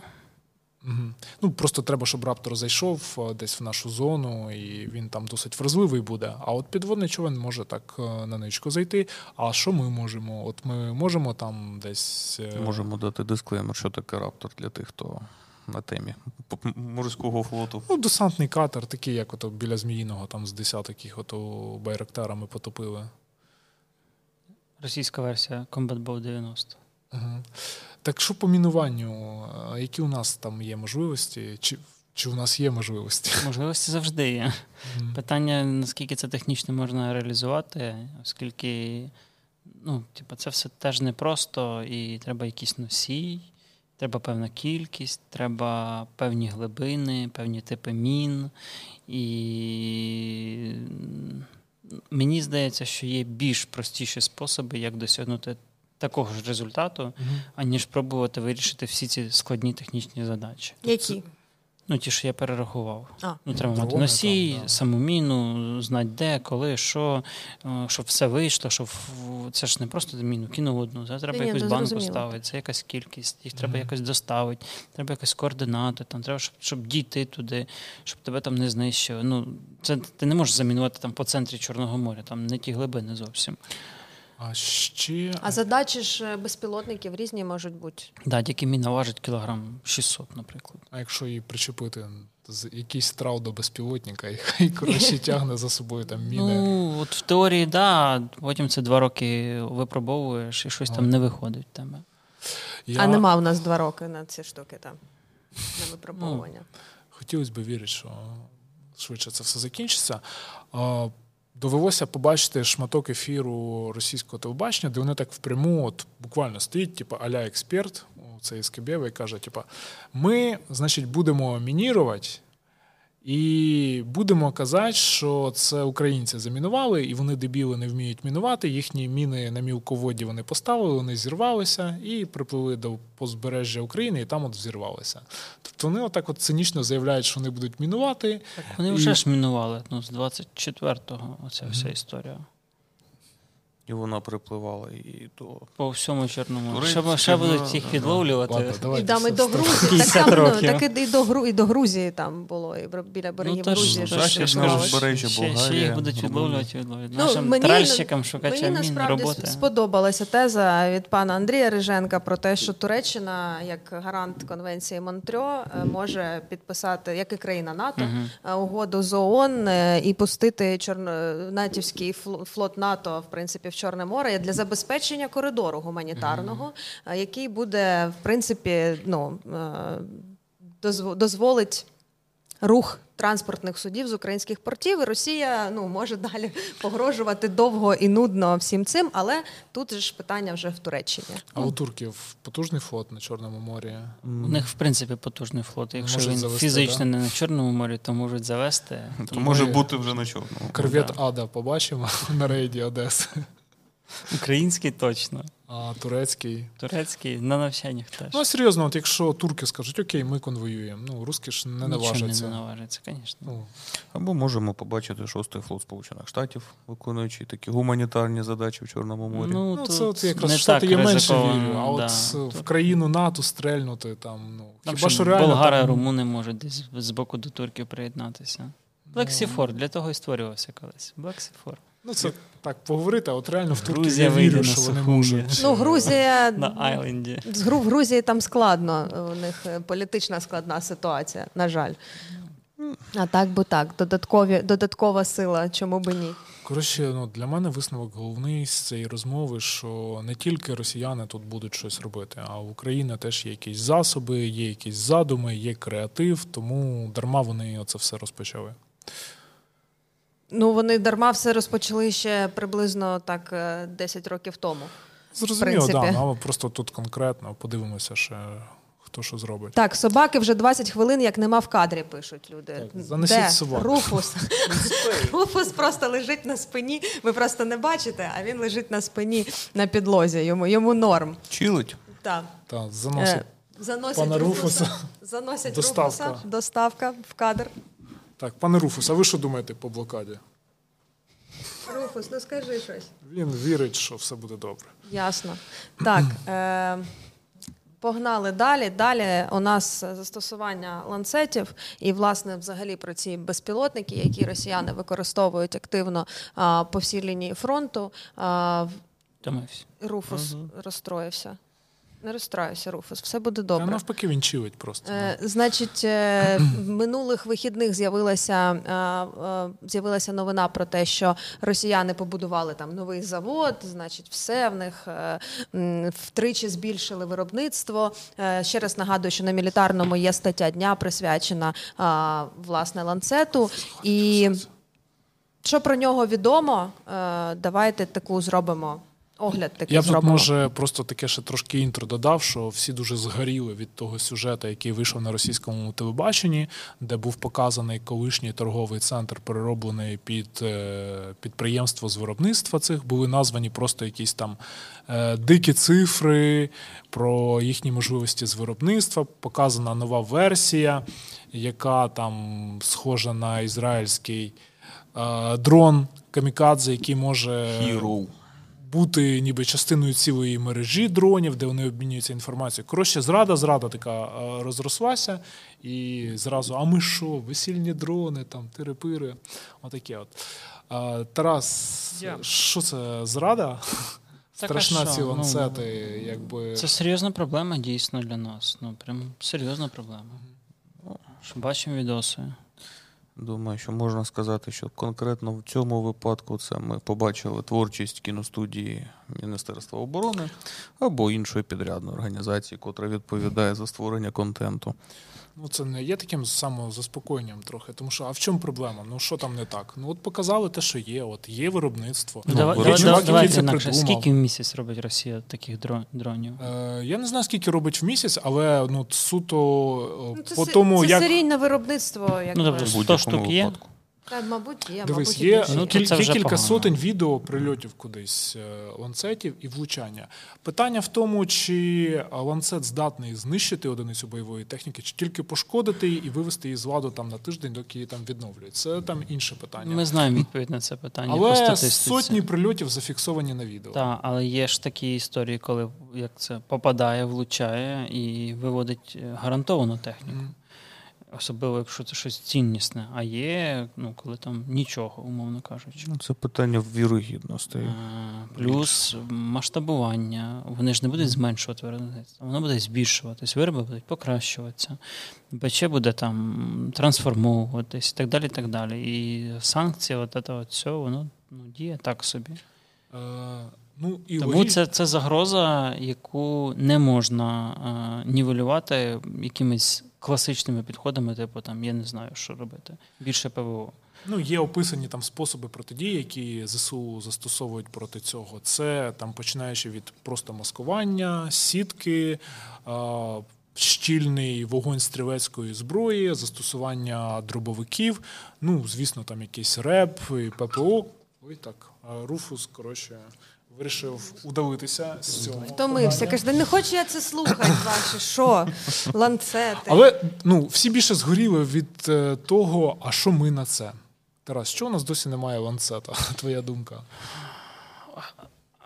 Мгм. Ну просто треба, щоб раптор зайшов е, десь в нашу зону, і він там досить вразливий буде. А от підводний човен може так е, на ничку зайти. А що ми можемо? От ми можемо там десь Можемо дати дисклеймер, що таке раптор для тих, хто на темі морського флоту. Ну, десантний катер, такий, як ото біля Зміїного, там з десяток ото байрактарами потопили. Російська версія Combat Bow 90. Угу. Так що по мінуванню, які у нас там є можливості? Чи Чи у нас є можливості? [LAUGHS] Можливості завжди є. Mm. Питання, наскільки це технічно можна реалізувати, оскільки ну, типу, це все теж непросто, і треба якийсь носій, треба певна кількість, треба певні глибини, певні типи мін. І мені здається, що є більш простіші способи, як досягнути такого ж результату, mm-hmm. аніж пробувати вирішити всі ці складні технічні задачі. Які? Ну, ті, що я перерахував. А. Ну, Треба мати носій, там, да. саму міну, знати де, коли, що, е, щоб все вийшло, щоб це ж не просто міну кинув одну, це треба Ні, якусь банку зрозуміло. ставити, це якась кількість, їх треба mm-hmm. якось доставити, треба якось координати, там треба, щоб щоб дійти туди, щоб тебе там не знищили. Ну, це Ти не можеш замінувати там по центрі Чорного моря, там не ті глибини зовсім. А ще... А задачі ж е, безпілотників різні можуть бути. Да, тільки міна важить кілограм 600, наприклад. А якщо її причепити якийсь страв до безпілотника, [LAUGHS] і хай коротше тягне за собою там міни. Ну, от в теорії, да, потім це два роки випробовуєш і щось а. там не виходить в тебе. Я... А нема в нас два роки на ці штуки там, на випробовування. Ну, Хотілося б вірити, що швидше це все закінчиться. Довелося побачити шматок ефіру російського телебачення, де вони так впряму, от буквально стоїть, типу, аля експерт, цей Скабєва, і каже: типу, ми, значить, будемо мінірувати і будемо казати, що це українці замінували, і вони дебіли не вміють мінувати. Їхні міни на мілководі вони поставили, вони зірвалися і припливли до позбережжя України, і там от взірвалися. Тобто вони отак от цинічно заявляють, що вони будуть мінувати. Так Вони вже ж мінували ну, з 24-го. Оця вся історія. І вона припливала і до по всьому Чорному. Ще, ще будуть їх відловлювати. Ладно, давайте, і, там, і до Грузії, так, там, ну, так і до, Гру, і до Грузії там було, і біля берегів ну, Грузії. Ну, ще, ще, ще їх будуть відловлювати, відловлювати. Ну, Нашим мені, тральщикам, шукачам мені, насправді роботи. сподобалася теза від пана Андрія Риженка про те, що Туреччина, як гарант конвенції Монтрьо, е, може підписати, як і країна НАТО, uh угоду з ООН е, і пустити чорно натівський флот НАТО, в принципі, Чорне море для забезпечення коридору гуманітарного, mm-hmm. який буде в принципі ну, е, дозволить рух. Транспортних судів з українських портів, і Росія ну може далі погрожувати довго і нудно всім цим, але тут ж питання вже в Туреччині. А у турків потужний флот на Чорному морі? У них в принципі потужний флот. Якщо він завести, фізично да? не на Чорному морі, то можуть завести. То може бути вже на чорному. Корвет Ада побачимо [LAUGHS] на рейді Одеси. Український точно. А турецький. Турецький на навчаннях теж. Ну, серйозно, от якщо турки скажуть, окей, ми конвоюємо. Ну, русські ж не наважаться. не наважаться, звісно. Ну. Або можемо побачити шостий флот Сполучених Штатів, виконуючи такі гуманітарні задачі в Чорному морі. Ну, ну це от якраз не Штати я менше вірю, а да. от в країну НАТО стрельнути там. ну, там хіба що реально... Болгари, там... румуни можуть десь з боку до турків приєднатися. Блексіфор для того і створювався колись. Блексіфор. Ну, це так поговорити, а от реально в Турції я вірю, що вони можуть. Ну, Грузія [LAUGHS] на Айленді. В Грузії там складно. У них е, політична складна ситуація, на жаль. А так би так, додаткові, додаткова сила, чому би ні. Коротше, ну для мене висновок головний з цієї розмови, що не тільки росіяни тут будуть щось робити, а в Україні теж є якісь засоби, є якісь задуми, є креатив, тому дарма вони оце все розпочали. Ну, вони дарма все розпочали ще приблизно так 10 е, років тому. Зрозуміло, так, ну, але просто тут конкретно подивимося ще. Хто що зробить? Так, собаки вже 20 хвилин, як нема в кадрі, пишуть люди. Так, занесіть Де? собак. Руфус. [LAUGHS] Руфус просто лежить на спині. Ви просто не бачите, а він лежить на спині на підлозі. Йому йому норм. Чилить? Так. Так, заносить. Е, заносять Пана Руфуса. Руфуса. Заносять Доставка. Руфуса. Доставка в кадр. Так, пане Руфус, а ви що думаєте по блокаді? Руфус, ну скажи щось. Він вірить, що все буде добре. Ясно. Так. [CLEARS THROAT] Е- Погнали далі. Далі у нас застосування ланцетів, і, власне, взагалі про ці безпілотники, які росіяни використовують активно а, по всій лінії фронту. А, Руфус угу. розстроївся. Не розстраюся, Руфус, все буде добре. навпаки, він чилить просто. Е, Значить, е, [CLEARS THROAT] минулих вихідних з'явилася е, е, з'явилася новина про те, що росіяни побудували там новий завод. Значить, все в них е, втричі збільшили виробництво. Е, Ще раз нагадую, що на мілітарному є стаття дня присвячена е, власне ланцету. І що про нього відомо, е, давайте таку зробимо. Огляд такий Я б тут, зробимо. може, просто таке ще трошки інтро додав, що всі дуже згоріли від того сюжету, який вийшов на російському телебаченні, де був показаний колишній торговий центр, перероблений під е, підприємство з виробництва цих. Були названі просто якісь там е, дикі цифри про їхні можливості з виробництва. Показана нова версія, яка там схожа на ізраїльський е, дрон камікадзе, який може Hero. Бути ніби частиною цілої мережі дронів, де вони обмінюються інформацією. Коротше, зрада, зрада така е, розрослася, і зразу, а ми що, весільні дрони, там, тири-пири, отаке от. Е, Тарас, Я. що це зрада? Так, Страшна а що? ці Ну, якби. Це серйозна проблема дійсно для нас. Ну, прям серйозна проблема. Що Бачимо відоси. Думаю, що можна сказати, що конкретно в цьому випадку це ми побачили творчість кіностудії Міністерства оборони або іншої підрядної організації, котра відповідає за створення контенту. Ну, це не є таким самозаспокоєнням трохи. Тому що, а в чому проблема? Ну що там не так? Ну от показали те, що є. От є виробництво. Ну, Ну, давай, давай, чувак, давай, це інакше. Скільки в місяць робить Росія таких дрон дронів? Е, я не знаю, скільки робить в місяць, але ну суто е, Ну, це, по тому, це як серійне виробництво, як Ну, добре, 100 будь-якому штук є? випадку. Та, мабуть, є, Дивись, мабуть, є. Ну, кіль- це є вже кілька погано. сотень відео прильотів кудись е, ланцетів і влучання. Питання в тому, чи е, ланцет здатний знищити одиницю бойової техніки, чи тільки пошкодити її і вивести її з ладу там на тиждень, доки її там відновлюють. Це там інше питання. Ми знаємо відповідь на це питання. по статистиці. сотні прильотів зафіксовані на відео. Так, але є ж такі історії, коли як це попадає, влучає і виводить е, гарантовану техніку. Мгм. Особливо, якщо це щось ціннісне. А є, ну, коли там нічого, умовно кажучи. Ну, це питання вірогідності. Е, Плюс масштабування. Вони ж не будуть зменшувати виробництво, воно буде збільшуватись, вироби будуть покращуватися, БЧ буде там трансформовуватись і так далі. І так далі. І санкції, от це от все, воно ну, діє так собі. Е, ну, і Тому логіч- це, це загроза, яку не можна е, нівелювати якимись класичними підходами, типу там я не знаю, що робити. Більше ПВО. Ну, є описані там способи протидії, які ЗСУ застосовують проти цього. Це там починаючи від просто маскування, сітки, а, щільний вогонь стрілецької зброї, застосування дробовиків. Ну, звісно, там якийсь РЕП і ППО. Ой, так, Руфус, коротше, вирішив удалитися з цього. Втомився. Каже, не хочу я це слухати, ваші що? Ланцети. Але ну, всі більше згоріли від е, того, а що ми на це? Тарас, що у нас досі немає ланцета? [LAUGHS] Твоя думка?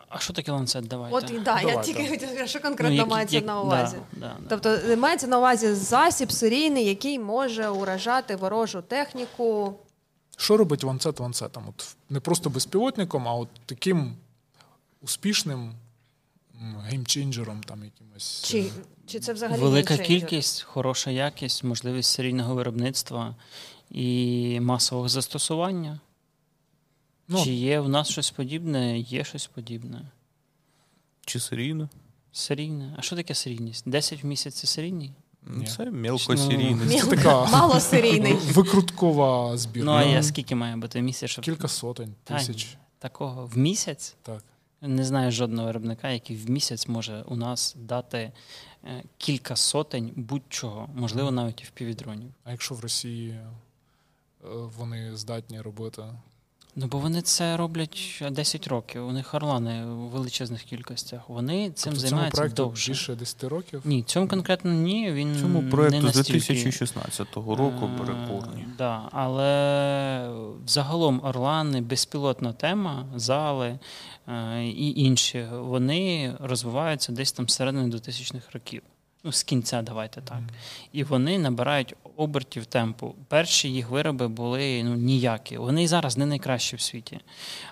А що таке ланцет? Давайте. От да, я Давайте. тільки хотіла що конкретно як- мається як- на увазі. Да, да, да. Тобто е, мається на увазі засіб серійний, який може уражати ворожу техніку. Що робить ланцет ланцетом? От не просто безпілотником, а от таким успішним геймченджером там якимось. Чи, чи це взагалі Велика кількість, хороша якість, можливість серійного виробництва і масового застосування. Ну, Чи є в нас щось подібне? Є щось подібне. Чи серійно? Серійне. А що таке серійність? 10 в місяць це серійний? Ні. Це мелкосерійність. Міл- Це така [LAUGHS] Малосерійний. [LAUGHS] викруткова збірка. Ну, а я скільки має бути місяць? Щоб... Кілька сотень, Та тисяч. Такого в місяць? Так. Не знаю жодного виробника, який в місяць може у нас дати е, кілька сотень будь-чого, можливо, навіть і в півдронів. А якщо в Росії е, вони здатні робити. Ну, бо вони це роблять 10 років. У них орлани у величезних кількостях. Вони цим Тобто займаються проекту довше. більше 10 років. Ні, цьому конкретно ні. Він Цьому не проекту з настільки... 2016 року Е, рекордні. Да, але загалом Орлани, безпілотна тема, зали і інші, вони розвиваються десь там середини 2000-х років. Ну, з кінця, давайте так. І вони набирають обертів темпу. Перші їх вироби були ну, ніякі. Вони і зараз не найкращі в світі,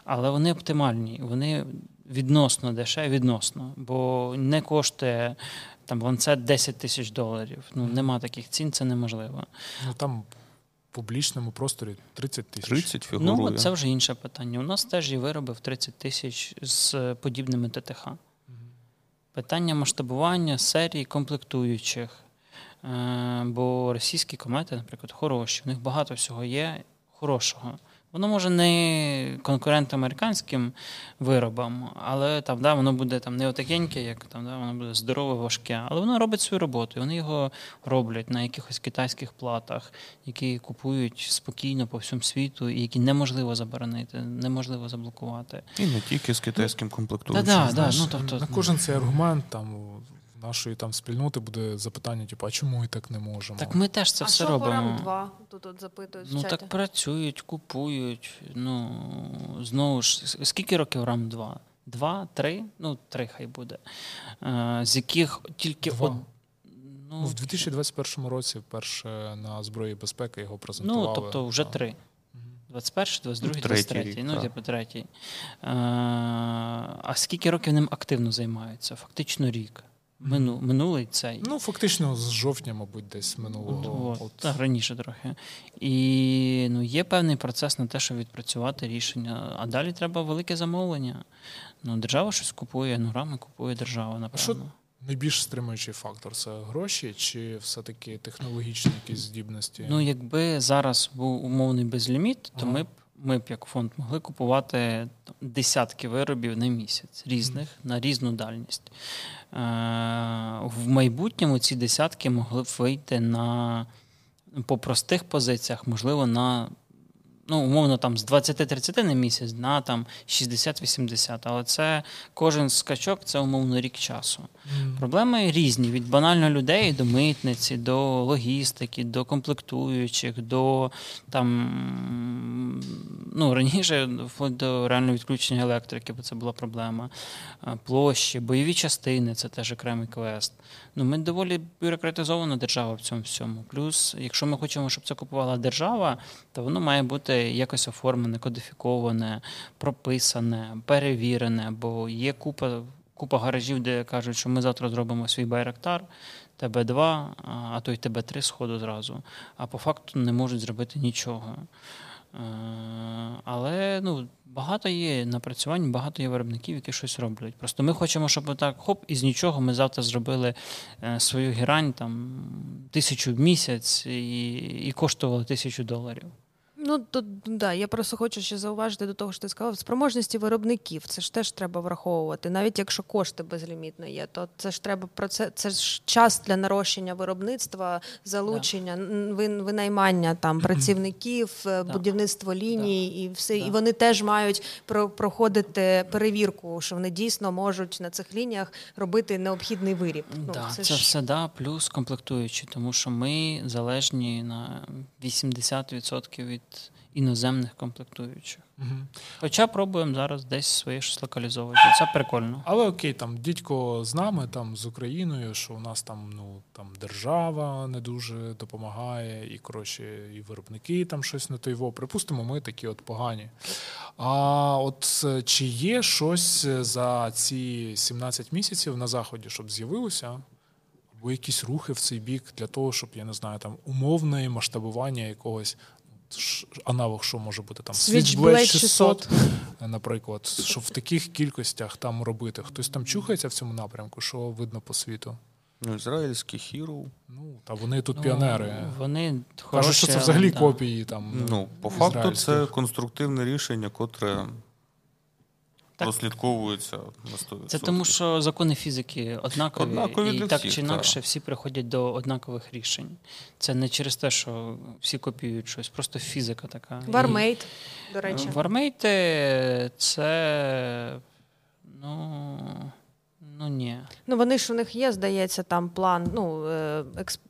але вони оптимальні. Вони відносно дешеве, відносно, бо не коштує там ланцет 10 тисяч доларів. Ну, нема таких цін, це неможливо. Ну там публічному просторі 30 тисяч. 30 фігурує. Ну, це вже інше питання. У нас теж є вироби в 30 тисяч з подібними ТТХ. Питання масштабування серії комплектуючих. Е, Бо російські комети, наприклад, хороші, у них багато всього є хорошого. Воно може не конкурент американським виробам, але там да, воно буде там не отакеньке, як там да, воно буде здорове, важке, але воно робить свою роботу. і Вони його роблять на якихось китайських платах, які купують спокійно по всьому світу, і які неможливо заборонити, неможливо заблокувати. І не тільки з китайським комплектуючим. Да-да, да, ну, тобто- на кожен цей аргумент там нашої там спільноти буде запитання, типу, а чому ми так не можемо? Так ми теж це а все що робимо. RAM 2? Тут от запитують Ну в чаті. так працюють, купують. Ну знову ж, скільки років RAM 2? Два, три? Ну, три хай буде. Е, з яких тільки Два. од... Ну, ну, в 2021 році вперше на зброї безпеки його презентували. ну, тобто вже Так. три. 21, 22, Ну, третій 23, ну, так. типу, третій. Е, а скільки років ним активно займаються? Фактично рік. Мину, минулий цей. Ну, фактично, з жовтня, мабуть, десь минулого. От, От. так, раніше трохи. І ну, є певний процес на те, щоб відпрацювати рішення. А далі треба велике замовлення. Ну, держава щось купує, ну рами купує держава, напевно. що Найбільш стримуючий фактор це гроші чи все-таки технологічні якісь здібності? Ну, якби зараз був умовний безліміт, то Ага. ми б ми б як фонд могли купувати десятки виробів на місяць різних на різну дальність. Е, в майбутньому ці десятки могли б вийти на по простих позиціях, можливо, на ну, умовно там з 20-30 на місяць на там 60-80. Але це кожен скачок це умовно рік часу. Проблеми різні: від банально людей до митниці, до логістики, до комплектуючих, до там ну раніше до реального відключення електрики, бо це була проблема. Е, Площі, бойові частини це теж окремий квест. Ну, ми доволі бюрократизована держава в цьому всьому. Плюс, якщо ми хочемо, щоб це купувала держава, то воно має бути якось оформлене, кодифіковане, прописане, перевірене, бо є купа. Купа гаражів, де кажуть, що ми завтра зробимо свій байрактар, ТБ2, а- а то й ТБ3 сходу зразу. А по факту не можуть зробити нічого. Е, Але ну, багато є напрацювань, багато є виробників, які щось роблять. Просто ми хочемо, щоб так хоп, із нічого ми завтра зробили е, свою герань там тисячу в місяць і, і коштували тисячу доларів. Ну тут да, я просто хочу ще зауважити до того, що ти сказав, спроможності виробників. Це ж теж треба враховувати. Навіть якщо кошти безлімітно є, то це ж треба про це. Це ж час для нарощення виробництва, залучення, вин- винаймання там працівників, е, Да. будівництво ліній і все. Да. І вони теж мають про- проходити перевірку, що вони дійсно можуть на цих лініях робити необхідний виріб. Ну, да, це ж- все да, плюс комплектуючі, тому що ми залежні на 80% від іноземних комплектуючих. Мгм. Хоча пробуємо зараз десь своє щось локалізовувати. Це прикольно. Але окей, там дідько з нами, там з Україною, що у нас там ну там держава не дуже допомагає, і коротше, і виробники там щось не той во. Припустимо, ми такі от погані. А от е, чи є щось за ці 17 місяців на заході, щоб з'явилося? Або якісь рухи в цей бік для того, щоб я не знаю, там умовне масштабування якогось. Аналог, що може бути там Switchblade 600. наприклад, що в таких кількостях там робити. Хтось там чухається в цьому напрямку, що видно по світу. Ну, ізраїльський хіру. Ну та вони тут Ну, піонери. Вони Кажуть, що це взагалі да. копії там. Ну, по факту, це конструктивне рішення, котре. Прослідковується на 100%. Це тому, що закони фізики однакові, Однакові і так всіх, чи інакше так. всі приходять до однакових рішень. Це не через те, що всі копіюють щось, просто фізика така. І- Warmate, до речі. Warmate 'и це. Ну. Ну ні. Ну, вони ж у них є, здається, там план. Ну, е, експ...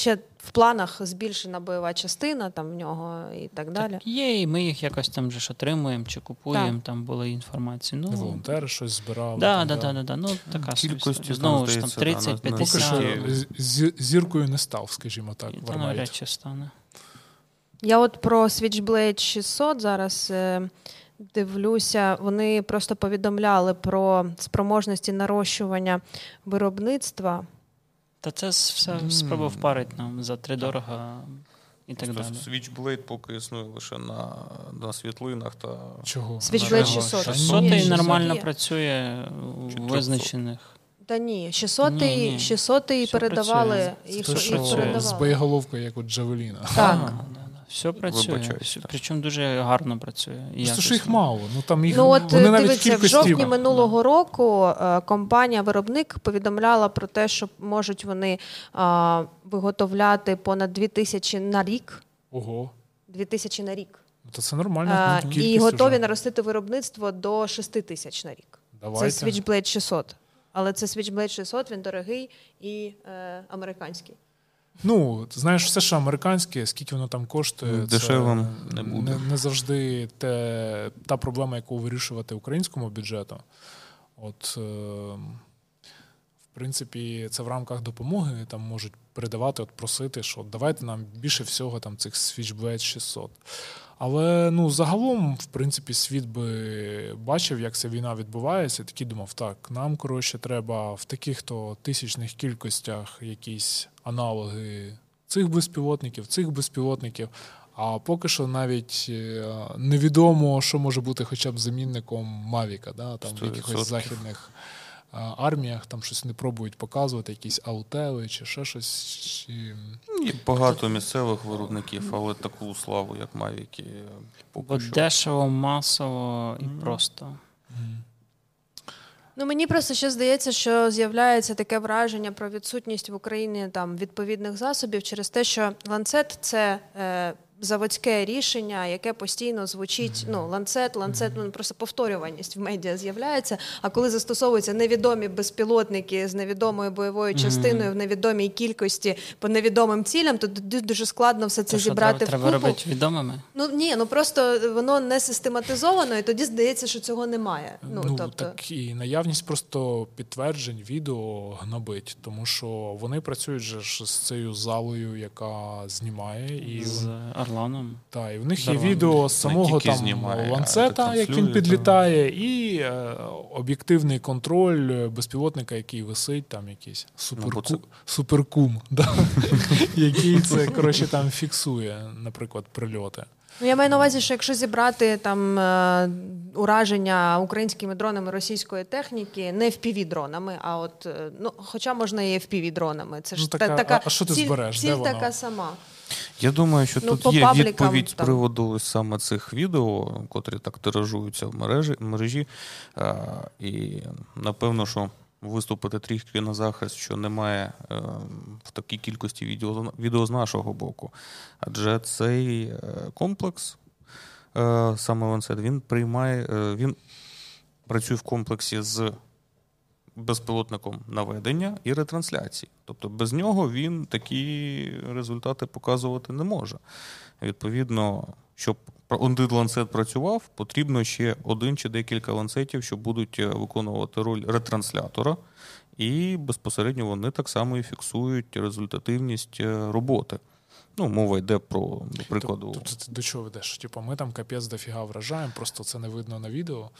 ще в планах збільшена бойова частина там в нього і так далі. Так є, і ми їх якось там же ж отримуємо чи купуємо, там були інформації. Ну, волонтери щось збирали. Да, там, да, да, да, да. Ну, така Кількості Знову ж там 30, на- на- Поки що 50. Зіркою не став, скажімо так, Та Warmate. навряд чи стане. Я от про Switchblade 600 зараз е, дивлюся, вони просто повідомляли про спроможності нарощування виробництва. Та це все спроба впарить нам за тридорого і так далі. Switchblade поки існує лише на на світлинах та. Чого? Свічблейд 600. 600 Ні, нормально є. працює у визначених. Та ні, 600 Ні, ні. 600 передавали. Їх, їх передавали. з боєголовкою, як у Джавеліна. Так. Да. Все працює. Все- Причому дуже гарно працює. Просто що їх мало. Ну там їх Ну от вони навіть дивіться, в жовтні минулого року е, компанія-виробник повідомляла про те, що можуть вони а, виготовляти понад 2000 на рік. Ого. 2000 на рік. Ну, то це нормально. А, ну, і готові вже. наростити виробництво до 6 тисяч на рік. Давайте. Це Switchblade 600. Але це Switchblade 600, він дорогий і е, американський. Ну, знаєш, все, що американське, скільки воно там коштує, Ну, це не буде. Не, не завжди те, та проблема, яку вирішувати українському бюджету. От, е, в принципі, це в рамках допомоги там можуть передавати, от просити, що давайте нам більше всього там цих Switchblade 600. Але ну, загалом, в принципі, світ би бачив, як ця війна відбувається, і такий думав, так, нам коротше треба в таких то тисячних кількостях якісь аналоги цих безпілотників, цих безпілотників. А поки що навіть е, невідомо, що може бути хоча б замінником Мавіка, да? там в 100%. якихось західних е, арміях, там щось не пробують показувати, якісь аутели чи ще щось. Чи... Є багато місцевих виробників, але таку славу, як Мавіки, Бо що. дешево, масово і просто. Ну мені просто ще здається, що з'являється таке враження про відсутність в Україні там відповідних засобів через те, що ланцет це. Е, Заводське рішення, яке постійно звучить. Ну, ланцет, ланцет, ну просто повторюваність в медіа з'являється. А коли застосовуються невідомі безпілотники з невідомою бойовою частиною в невідомій кількості по невідомим цілям, то дуже складно все це То зібрати треба, в треба купу. робити відомими. Ну ні, ну просто воно не систематизовано, і тоді здається, що цього немає. Ну, Ну, тобто, так і наявність просто підтверджень відео гнобить, тому що вони працюють же з цією залою, яка знімає, і З Орланом. Та, і в них є відео з самого тільки там знімає, ланцета, як він підлітає, і е, об'єктивний контроль безпілотника, який висить, там якийсь суперку... бо суперкум, [LAUGHS] да? який це коротше там фіксує, наприклад, прильоти. Ну, я маю на увазі, що якщо зібрати там е, ураження українськими дронами російської техніки, не fpv дронами, а от е, ну, хоча можна і fpv дронами. Це ж Ну, та- така, така а- а що ти ціль, збереш? Ціль Де така сама. Я думаю, що Ну, тут є паблікам відповідь з приводу саме цих відео, котрі так тиражуються в мережі, мережі. А, і напевно, що виступити трішки на захист, що немає е, в такій кількості відео, відео з нашого боку. Адже цей е, комплекс, е, саме Lancet, він приймає, він працює в комплексі з безпілотником наведення і ретрансляції. Тобто без нього він такі результати показувати не може. Відповідно, щоб один ланцет працював, потрібно ще один чи декілька ланцетів, що будуть е, виконувати роль ретранслятора, і безпосередньо вони так само і фіксують результативність е, роботи. Ну, мова йде про, до прикладу. Тобто ти до чого ведеш? Типу, ми там капець дофіга вражаємо, просто це не видно на відео.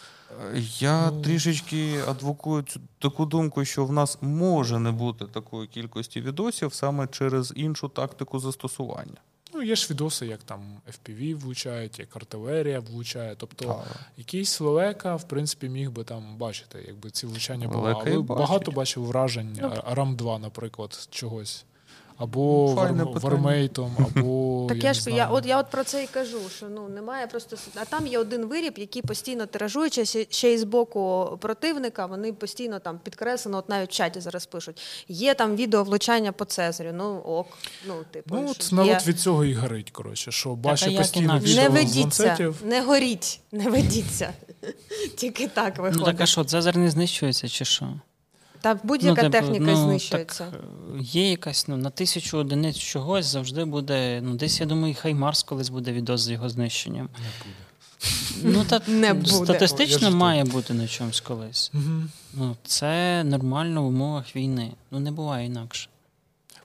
Я Ну. трішечки адвокую цю таку думку, що в нас може не бути такої кількості відосів саме через іншу тактику застосування. Ну, є ж відоси, як там FPV влучають, як артилерія влучає. Тобто Так. якийсь лелека, в принципі, міг би там бачити, якби ці влучання були. Але бачить. багато бачив вражень Ну, рам 2 наприклад, чогось. Або Ну, файне питання. вармейтом, [LAUGHS] або. Так я, я ж знаю. я от я от про це і кажу, що ну немає просто с- а там є один виріб, який постійно тиражуючи ще- й з боку противника. Вони постійно там підкреслено, от навіть в чаті зараз пишуть. Є там відео влучання по Цезарю. Ну ок, ну типу Ну, от є. народ від цього і горить, коротше, що бачить постійно відео не ведіться, ланцетів. не горіть, не ведіться. [LAUGHS] Тільки так Ну виходить. так а що, Цезар не знищується чи що? Та будь-яка типу, техніка ну, знищується. Так, е, є якась ну, на тисячу одиниць чогось завжди буде. Ну, десь я думаю, хай Марс колись буде відос з його знищенням. Не буде. Ну так [LAUGHS] Не буде. Статистично жартую. має бути на чомусь колись. Угу. Ну, це нормально в умовах війни. Ну не буває інакше.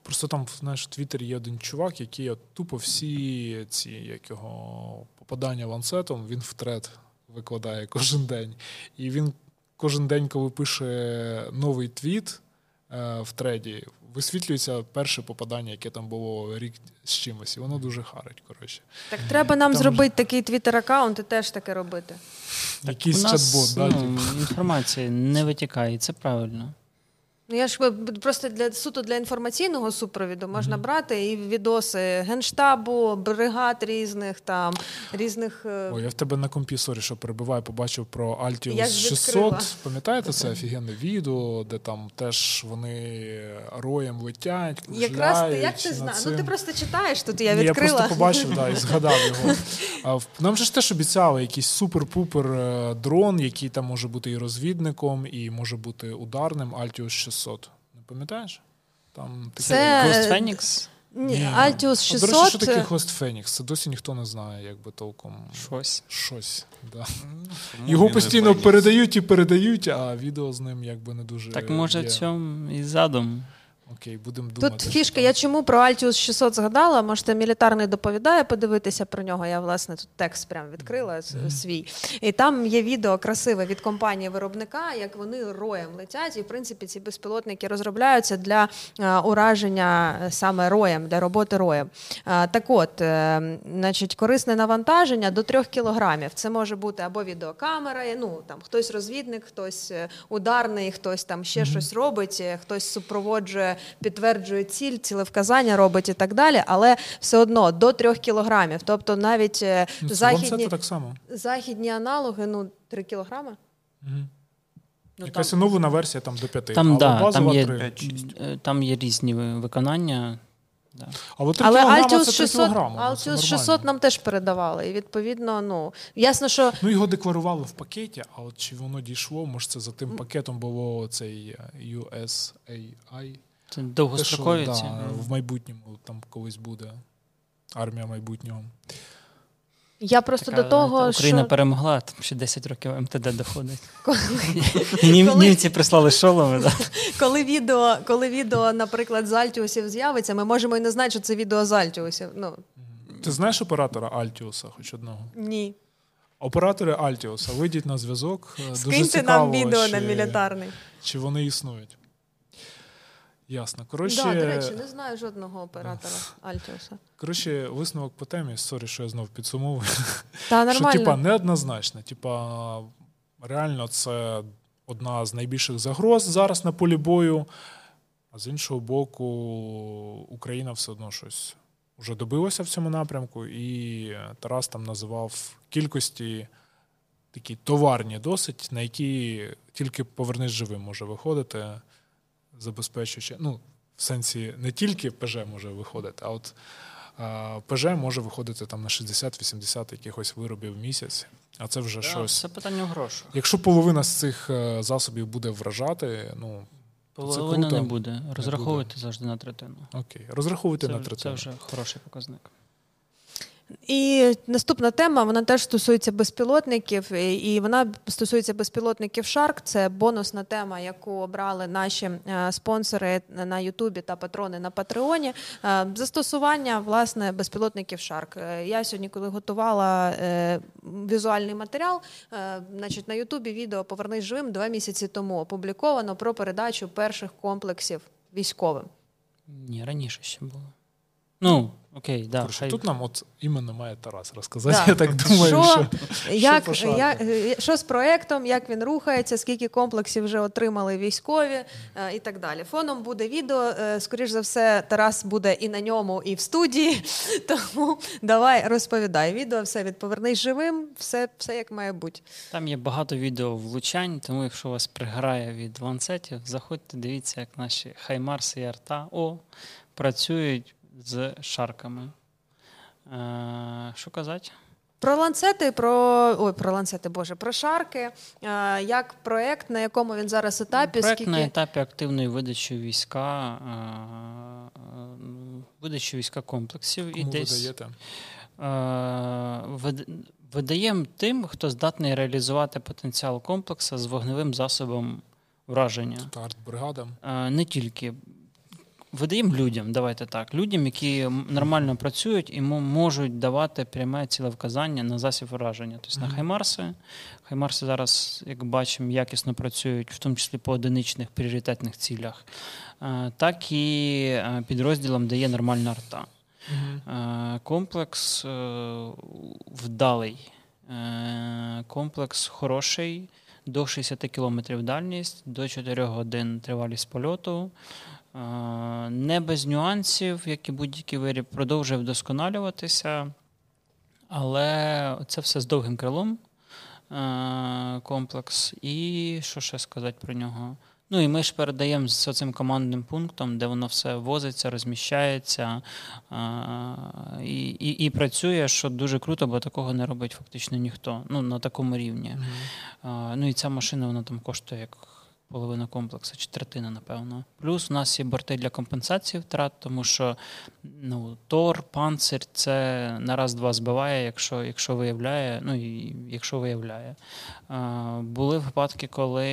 Просто там, знаєш, в Твіттері є один чувак, який от тупо всі ці як його попадання ланцетом, він в трет викладає кожен день. І він кожен день, коли пише новий твіт е, в треді, висвітлюється перше попадання, яке там було рік з чимось, і воно дуже харить. коротше. Так треба нам Там зробити такий твіттер-аккаунт і теж таке робити. Якийсь У нас, чат-бот, ну, да? інформація не витікає, це правильно. Ну, я ж просто для суто для інформаційного супровіду можна брати і відоси генштабу, бригад різних там різних. е, Ой, я в тебе на компі, sorry, що перебуваю, побачив про Altius відкрила. 600. Пам'ятаєте це офігенне відео, де там теж вони роєм летять, Якраз ти як ти знаєш? Ну ти просто читаєш тут. Я Ні, я просто побачив да, і згадав його. [LAUGHS] Нам же ж теж обіцяли якийсь супер-пупер е, дрон, який там може бути і розвідником, і може бути ударним Altius 600. Не пам'ятаєш? Там таке- Це- Ghost Phoenix? Ні, Altius А, До речі, що таке Host Phoenix? Це досі ніхто не знає, якби толком. Щось. Щось. Да. Тому Його постійно передають і передають, а відео з ним якби не дуже. Так може є. в цьому і задум. Окей, будемо думати. Тут фішка, я чому про Altius 600 згадала? Можете мілітарний доповідає подивитися про нього. Я власне тут текст прям відкрила с- свій. І там є відео красиве від компанії виробника, як вони роєм летять. І в принципі ці безпілотники розробляються для е, ураження е, саме роєм, для роботи роєм. Е, так от, значить, корисне навантаження до 3 кілограмів. Це може бути або відеокамера, ну там хтось розвідник, хтось ударний, хтось там ще щось робить, хтось супроводжує, підтверджує ціль, цілевказання робить і так далі. Але все одно до 3 кілограмів. Тобто навіть е, Ну, західні, так само. західні аналоги, ну 3 кілограми. Угу. Ну, Якась там- оновлена версія там до 5. Там, але да, базова там, є, 3. 5-6. е, там є різні виконання. Да. Але 3 Але Altius це 3 600, кілограми. ну, це Altius 600 нам теж передавали. І відповідно, ну ясно, що Ну, його декларували в пакеті, а от чи воно дійшло, може це за тим пакетом було цей е, USAI. Це Те, довгострокові що, ці. да, в майбутньому там колись буде. Армія майбутнього. я просто Така, до того, Україна що перемогла, там ще 10 років МТД доходить. [LAUGHS] коли, нім- Коли- Німці прислали шоломи. Да. коли відео, коли відео, наприклад, з Альтіусів з'явиться, ми можемо і не знати, що це відео з Альтіусів. Ну Ти знаєш оператора Altius, хоч одного? ні. Оператори Altius, вийдіть на зв'язок. Е, Дуже Скиньте цікаво, нам відео чи, на мілітарний. чи вони існують. Ясно. Коротше, Да, до речі, не знаю жодного оператора Altius 'а. коротше, висновок по темі. Sorry, що я знов підсумовую. Та Що, типа, неоднозначно. Типа, реально, це одна з найбільших загроз зараз на полі бою. А з іншого боку, Україна все одно щось вже добилася в цьому напрямку, і Тарас там називав кількості такі товарні досить, на які тільки повернись живим може виходити, забезпечуючи. Ну, в сенсі не тільки ПЖ може виходити, а от а, ПЖ може виходити там на 60-80 якихось виробів в місяць, а це вже Да, щось. Це питання в грошах. Якщо половина з цих е, засобів буде вражати, ну Половина круто. не буде. Розраховуйте завжди на третину. окей, розраховуйте Це, на вже- це вже хороший показник. І наступна тема вона теж стосується безпілотників, і вона стосується безпілотників Shark. Це бонусна тема, яку обрали наші е, спонсори на Ютубі та патрони на Патреоні. Е, Застосування власне безпілотників Shark. Е, Я сьогодні, коли готувала візуальний матеріал, значить на Ютубі відео Повернись живим два місяці тому опубліковано про передачу перших комплексів військовим. Ні, раніше ще було. Ну, окей, да, хай. Тут нам от іменно має Тарас розказати. Да. Я так думаю, що, що, як, по як, е, що з проектом, як він рухається, скільки комплексів вже отримали військові е, і так далі. Фоном буде відео. е, Скоріш за все, Тарас буде і на ньому, і в студії. [LAUGHS] Тому давай розповідай. Відео все від повернись живим, все, все як має бути. Там є багато відео влучань, тому якщо вас приграє від ланцетів, заходьте, дивіться, як наші Хаймарс і Арта О працюють з шарками. Е, що казати? Про ланцети, про ой, про ланцети, боже, про шарки. е, Як проект, на якому він зараз етапі, Проект скільки на етапі активної видачі війська, е, видачі війська комплексів і кому ви десь даєте? е, видаємо тим, хто здатний реалізувати потенціал комплексу з вогневим засобом враження. Тобто артбригада. Не тільки. Видаємо людям, давайте так, людям, які нормально працюють і можуть давати пряме цілевказання на засіб враження. Тобто mm-hmm. на Хаймарси. Хаймарси зараз, як бачимо, якісно працюють, в тому числі по одиничних пріоритетних цілях, е, так і е, підрозділам дає нормальна арта. Mm-hmm. Комплекс вдалий, комплекс хороший. До 60 км дальність, до 4 годин тривалість польоту. Не без нюансів, як і будь-який виріб, продовжує вдосконалюватися, але це все з довгим крилом комплекс. І що ще сказати про нього? Ну і ми ж передаємо з цим командним пунктом, де воно все возиться, розміщається і і, і працює, що дуже круто, бо такого не робить фактично ніхто. Ну, на такому рівні. Mm-hmm. Ну і ця машина вона там коштує як половина комплексу, чи третина, напевно. Плюс у нас є борти для компенсації втрат, тому що ну, Тор, панцир це на раз-два збиває, якщо якщо виявляє. ну, і якщо виявляє. Були випадки, коли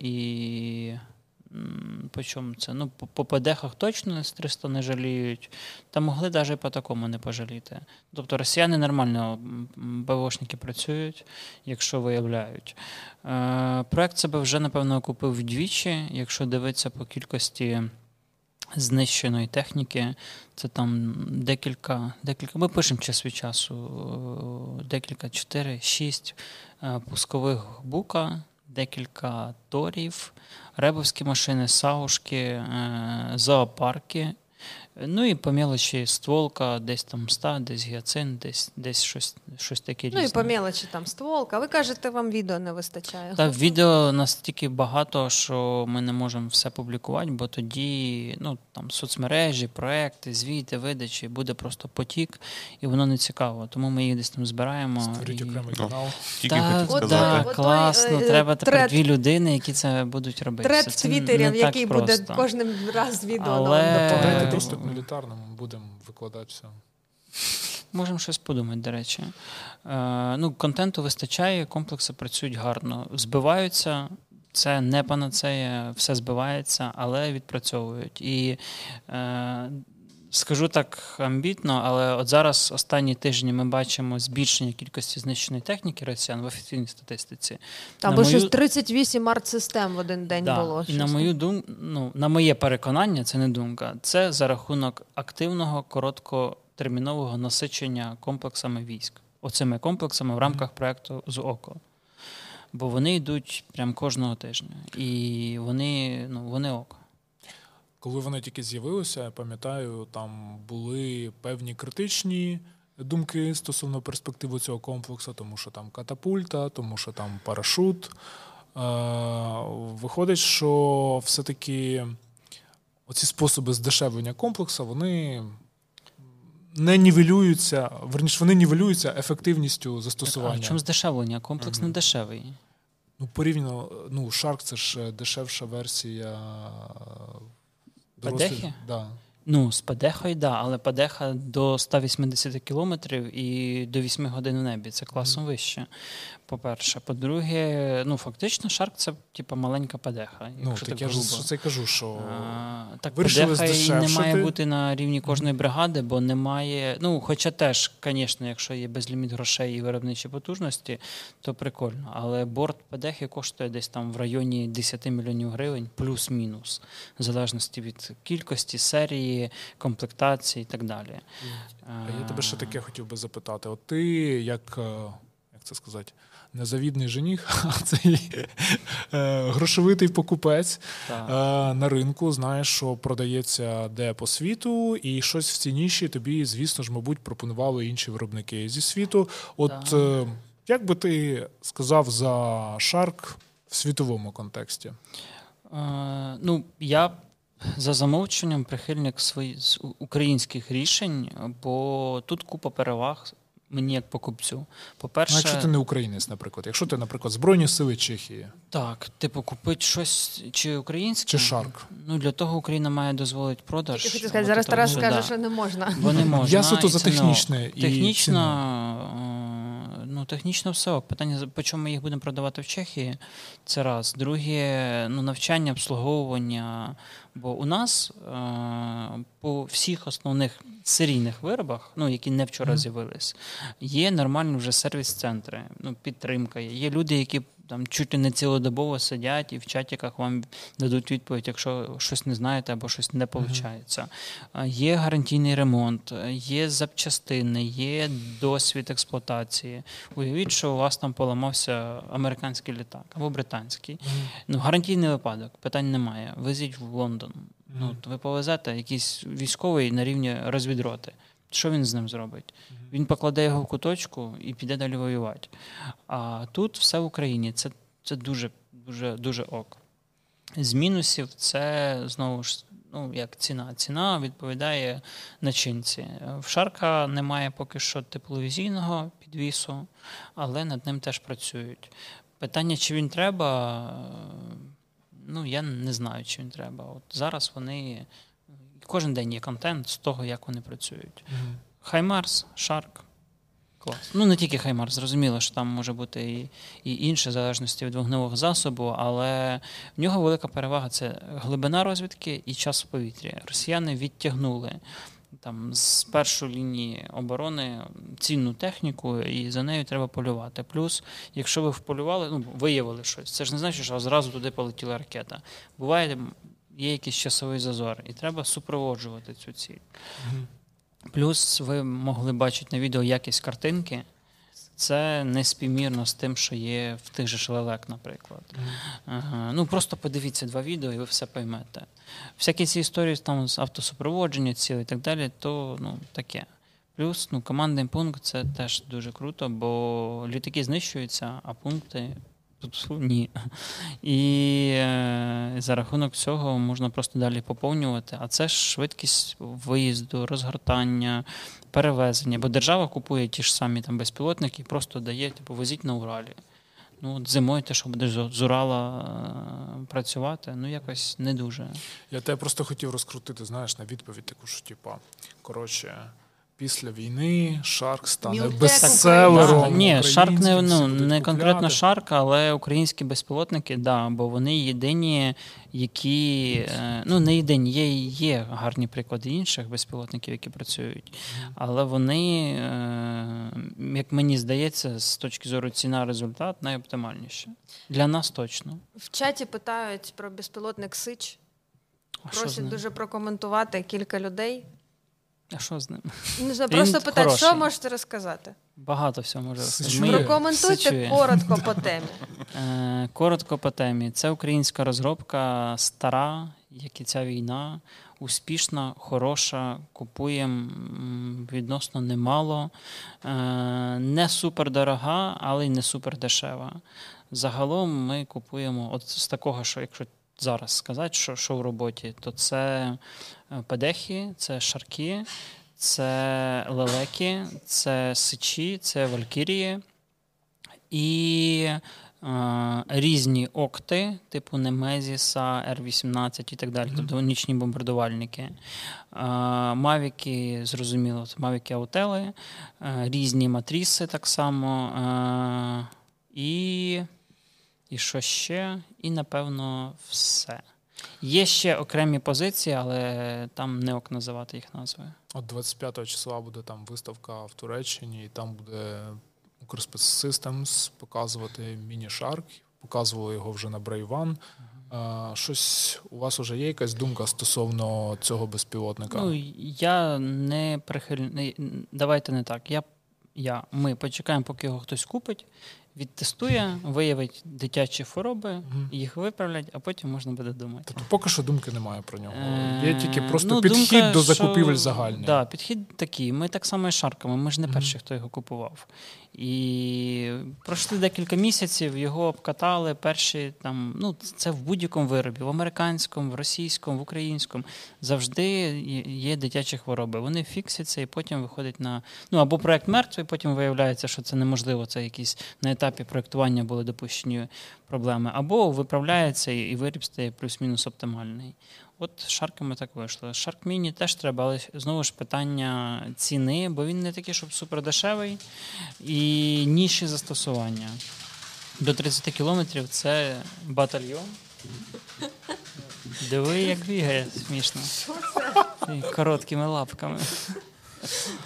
і по чому це? Ну, по, ПДХах точно з 300 не жаліють, та могли навіть по такому не пожаліти. Тобто росіяни нормально, БВОшники працюють, якщо виявляють. Е, Проект себе вже, напевно, окупив вдвічі, якщо дивитися по кількості. Знищеної техніки, це там декілька, декілька. Ми пишемо час від часу, е, декілька, 4-6 е, пускових бука, декілька торів, ребовські машини, саушки, е, зоопарки. Ну і по мелочі стволка, десь там ста, десь гіацин, десь десь щось щось таке різне. Ну і по мелочі там стволка. Ви кажете, вам відео не вистачає. Так, відео настільки багато, що ми не можемо все публікувати, бо тоді ну, там соцмережі, проекти, звіти, видачі буде просто потік, і воно не цікаво. Тому ми їх десь там збираємо. Створіть і... окремий канал. Тільки так, хотів сказати. Так, класно. Е, Треба тепер дві людини, які це будуть робити. Тред в Твіттері, який буде кожним раз відео. Але... доступ мілітарному, будемо викладати все. Можемо щось подумати, до речі. Е, ну, Контенту вистачає, комплекси працюють гарно. Збиваються, це не панацея, все збивається, але відпрацьовують. І е, скажу так амбітно, але от зараз останні тижні ми бачимо збільшення кількості знищеної техніки росіян в офіційній статистиці. Там бо мою... щось 38 арт-систем в один день да. було. І на мою дум... ну, на моє переконання, це не думка. Це за рахунок активного короткотермінового насичення комплексами військ. Оцими комплексами в рамках проекту з ОКО. Бо вони йдуть прям кожного тижня. І вони, ну, вони ок. Коли вони тільки з'явилися, я пам'ятаю, там були певні критичні думки стосовно перспективи цього комплексу, тому що там катапульта, тому що там парашут. Е, виходить, що все-таки оці способи здешевлення комплексу, вони. Не нівелюються, верніше, вони нівелюються ефективністю застосування. А в чому здешевлення? Комплекс не дешевий. Ну, порівняно, ну, Shark це ж дешевша версія Падехи? Да. Ну, з Падехою, так, да, але Падеха до 180 кілометрів і до 8 годин в небі. Це класом вище по-перше. По-друге, ну фактично, Шарк це типу, маленька падеха. Ну, так, так я грубо. ж це кажу, що а, так падеха і не має бути на рівні кожної бригади, бо немає. Ну, хоча теж, звісно, якщо є безліміт грошей і виробничі потужності, то прикольно. Але борт падехи коштує десь там в районі 10 мільйонів гривень, плюс-мінус, в залежності від кількості, серії, комплектації і так далі. А Я тебе ще таке хотів би запитати: от ти як. Е, як це сказати, незавідний жених, [LAUGHS] а цей е, грошовитий покупець так. Е, на ринку, знаєш, що продається де по світу, і щось в цініші тобі, звісно ж, мабуть, пропонували інші виробники зі світу. От е, як би ти сказав за Шарк в світовому контексті? Е, ну, я за замовченням прихильник своїх українських рішень, бо тут купа переваг мені як покупцю. По-перше, ну, якщо ти не українець, наприклад, якщо ти, наприклад, Збройні Сили Чехії. Так, типу, купити щось чи українське. Чи шарк. Ну для того Україна має дозволити продаж. Я хочу сказати, зараз Тарас скаже, да. що не можна. Бо не можна. Я суто за технічне. і Технічно, технічно все. ок. Питання, по чому ми їх будемо продавати в Чехії, це раз. Друге, ну, навчання, обслуговування. Бо у нас е- по всіх основних серійних виробах, ну, які не вчора з'явились, є нормальні вже сервіс-центри, ну, підтримка є. Є люди, які там чуть ли не цілодобово сидять і в чатіках вам дадуть відповідь, якщо щось не знаєте або щось не виходить. Є гарантійний ремонт, є запчастини, є досвід експлуатації. Уявіть, що у вас там поламався американський літак або британський. Ну, гарантійний випадок, питань немає. Везіть в Лондон. Ну, то ви повезете якийсь військовий на рівні розвідроти. Що він з ним зробить? Він покладе його в куточку і піде далі воювати. А тут все в Україні. Це, це дуже, дуже, дуже ок. З мінусів це знову ж ну, як ціна. Ціна відповідає начинці. В Shark 'а немає поки що тепловізійного підвісу, але над ним теж працюють. Питання, чи він треба, ну я не знаю, чи він треба. От зараз вони кожен день є контент з того, як вони працюють. HIMARS, Shark. Клас. Ну, не тільки Хаймарс, зрозуміло, що там може бути і, і інше, в залежності від вогневого засобу, але в нього велика перевага це глибина розвідки і час в повітрі. Росіяни відтягнули там з першої лінії оборони цінну техніку, і за нею треба полювати. Плюс, якщо ви вполювали, ну, виявили щось, це ж не значить, що зразу туди полетіла ракета. Буває, є якийсь часовий зазор, і треба супроводжувати цю ціль. Плюс ви могли бачити на відео якість картинки. Це неспівмірно з тим, що є в тих же ж наприклад. Ага. Ну просто подивіться два відео, і ви все поймете. Всякі ці історії там з автосупроводження цілі і так далі, то ну, таке. Плюс ну, командний пункт це теж дуже круто, бо літаки знищуються, а пункти тут [LAUGHS] ні. І е, за рахунок цього можна просто далі поповнювати. А це ж швидкість виїзду, розгортання, перевезення. Бо держава купує ті ж самі там безпілотники і просто дає, типу, возіть на Уралі. Ну, от зимою те, що будеш з Урала е, працювати, ну якось не дуже. Я тебе просто хотів розкрутити, знаєш, на відповідь таку, що типа, коротше. Після війни Шарк стане miltech бестселером. Ні, Шарк не, ну, не конкретно. Шарк, але українські безпілотники, да, бо вони єдині, які е, ну не єдині, є, є гарні приклади інших безпілотників, які працюють. Але вони, е, як мені здається, з точки зору ціна результат найоптимальніші. Для нас точно. В чаті питають про безпілотник Сич. Просять дуже прокоментувати кілька людей. А що з ним? Не знаю, Він просто питають, що можете розказати? Багато всього може розказати. Сичує. Прокоментуйте коротко по [LAUGHS] темі. Е, Коротко по темі. Це українська розробка, стара, як і ця війна, успішна, хороша, купуємо відносно немало. Е, Не супер дорога, але й не супер дешева. Загалом ми купуємо от з такого, що якщо зараз сказати, що, що в роботі, то це е, педехи, це шарки, це лелеки, це сичі, це валькірії і е, різні окти, типу Немезіса, Р-18 і так далі, тобто нічні бомбардувальники. Е, Мавіки, зрозуміло, це Мавіки Аутели, е, різні матріси так само. Е, і, і що ще? І, напевно, все. Є ще окремі позиції, але там не ок називати їх назви. От 25 числа буде там виставка в Туреччині, і там буде Ukrspecsystems показувати міні-шарк. Показували його вже на Brave1. Щось у вас вже є якась думка стосовно цього безпілотника? Ну, я не прихильний. Давайте не так. Я, я, ми почекаємо, поки його хтось купить, відтестує, виявить дитячі хвороби, їх виправлять, а потім можна буде думати. Тобто поки що думки немає про нього. Е, Є тільки просто ну, підхід думка, до що- закупівель загальний. Да, підхід такий. Ми так само і шарками. Ми ж не перші, хто його купував. І пройшли декілька місяців, його обкатали. Перші там, ну це в будь-якому виробі, в американському, в російському, в українському. Завжди є- дитячі хвороби. Вони фіксяться і потім виходять на ну або проект мертвий, потім виявляється, що це неможливо. Це якийсь на етапі. проєктування були допущені проблеми, або виправляється і виріб стає плюс-мінус оптимальний. От з шарками так вийшло. Шарк Міні теж треба, але знову ж питання ціни, бо він не такий, щоб супердешевий, і ніші застосування. До 30 кілометрів це батальйон. Диви, як бігає смішно. Короткими лапками.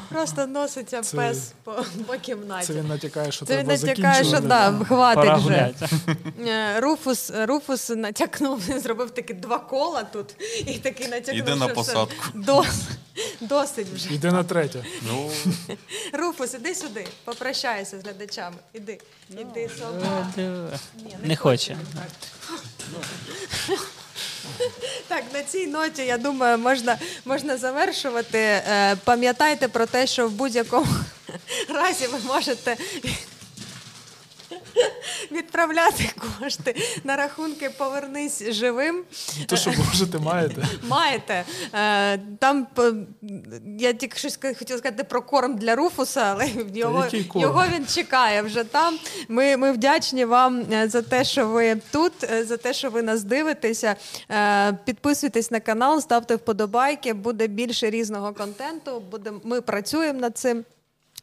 Просто носиться Це- пес по, по кімнаті. Це він натякає, що Це він треба натякає, що да, хватить Пора вже. Е, Руфус, Руфус натякнув, він зробив такі два кола тут і такий натякнув. Іде на що все, посадку. дос- досить вже. Йде на третє. Ну, Руфус, іди сюди, попрощайся з глядачами. Іди, іди, собака. Диви. Ні, Не хоче. Так. Так, на цій ноті, я думаю, можна, можна завершувати. Е, Пам'ятайте про те, що в будь-якому [LAUGHS] разі ви можете відправляти кошти на рахунки Повернись живим. То, що можете, маєте. Маєте. Е, Там я тільки щось хотіла сказати про корм для Руфуса, але його, його він чекає вже там. Ми, ми вдячні вам е, за те, що ви тут, е, за те, що ви нас дивитеся. Е, Підписуйтесь на канал, ставте вподобайки, буде більше різного контенту. Буде, ми працюємо над цим.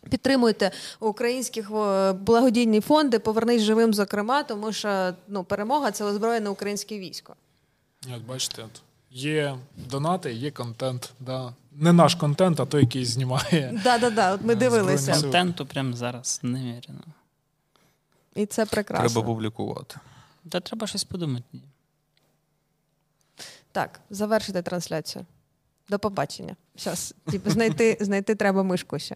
Підтримуйте українські е, благодійні фонди, повернись живим, зокрема, тому що ну, перемога це озброєне українське військо. Як бачите, от є донати, є контент. Да. Не наш контент, а той, який знімає. Да, да, да. От ми Е, дивилися. Контенту прямо зараз немерено. І це прекрасно. треба публікувати. Та треба щось подумати. Так, завершити трансляцію. До побачення. Зараз типу, знайти, знайти треба мишку ще.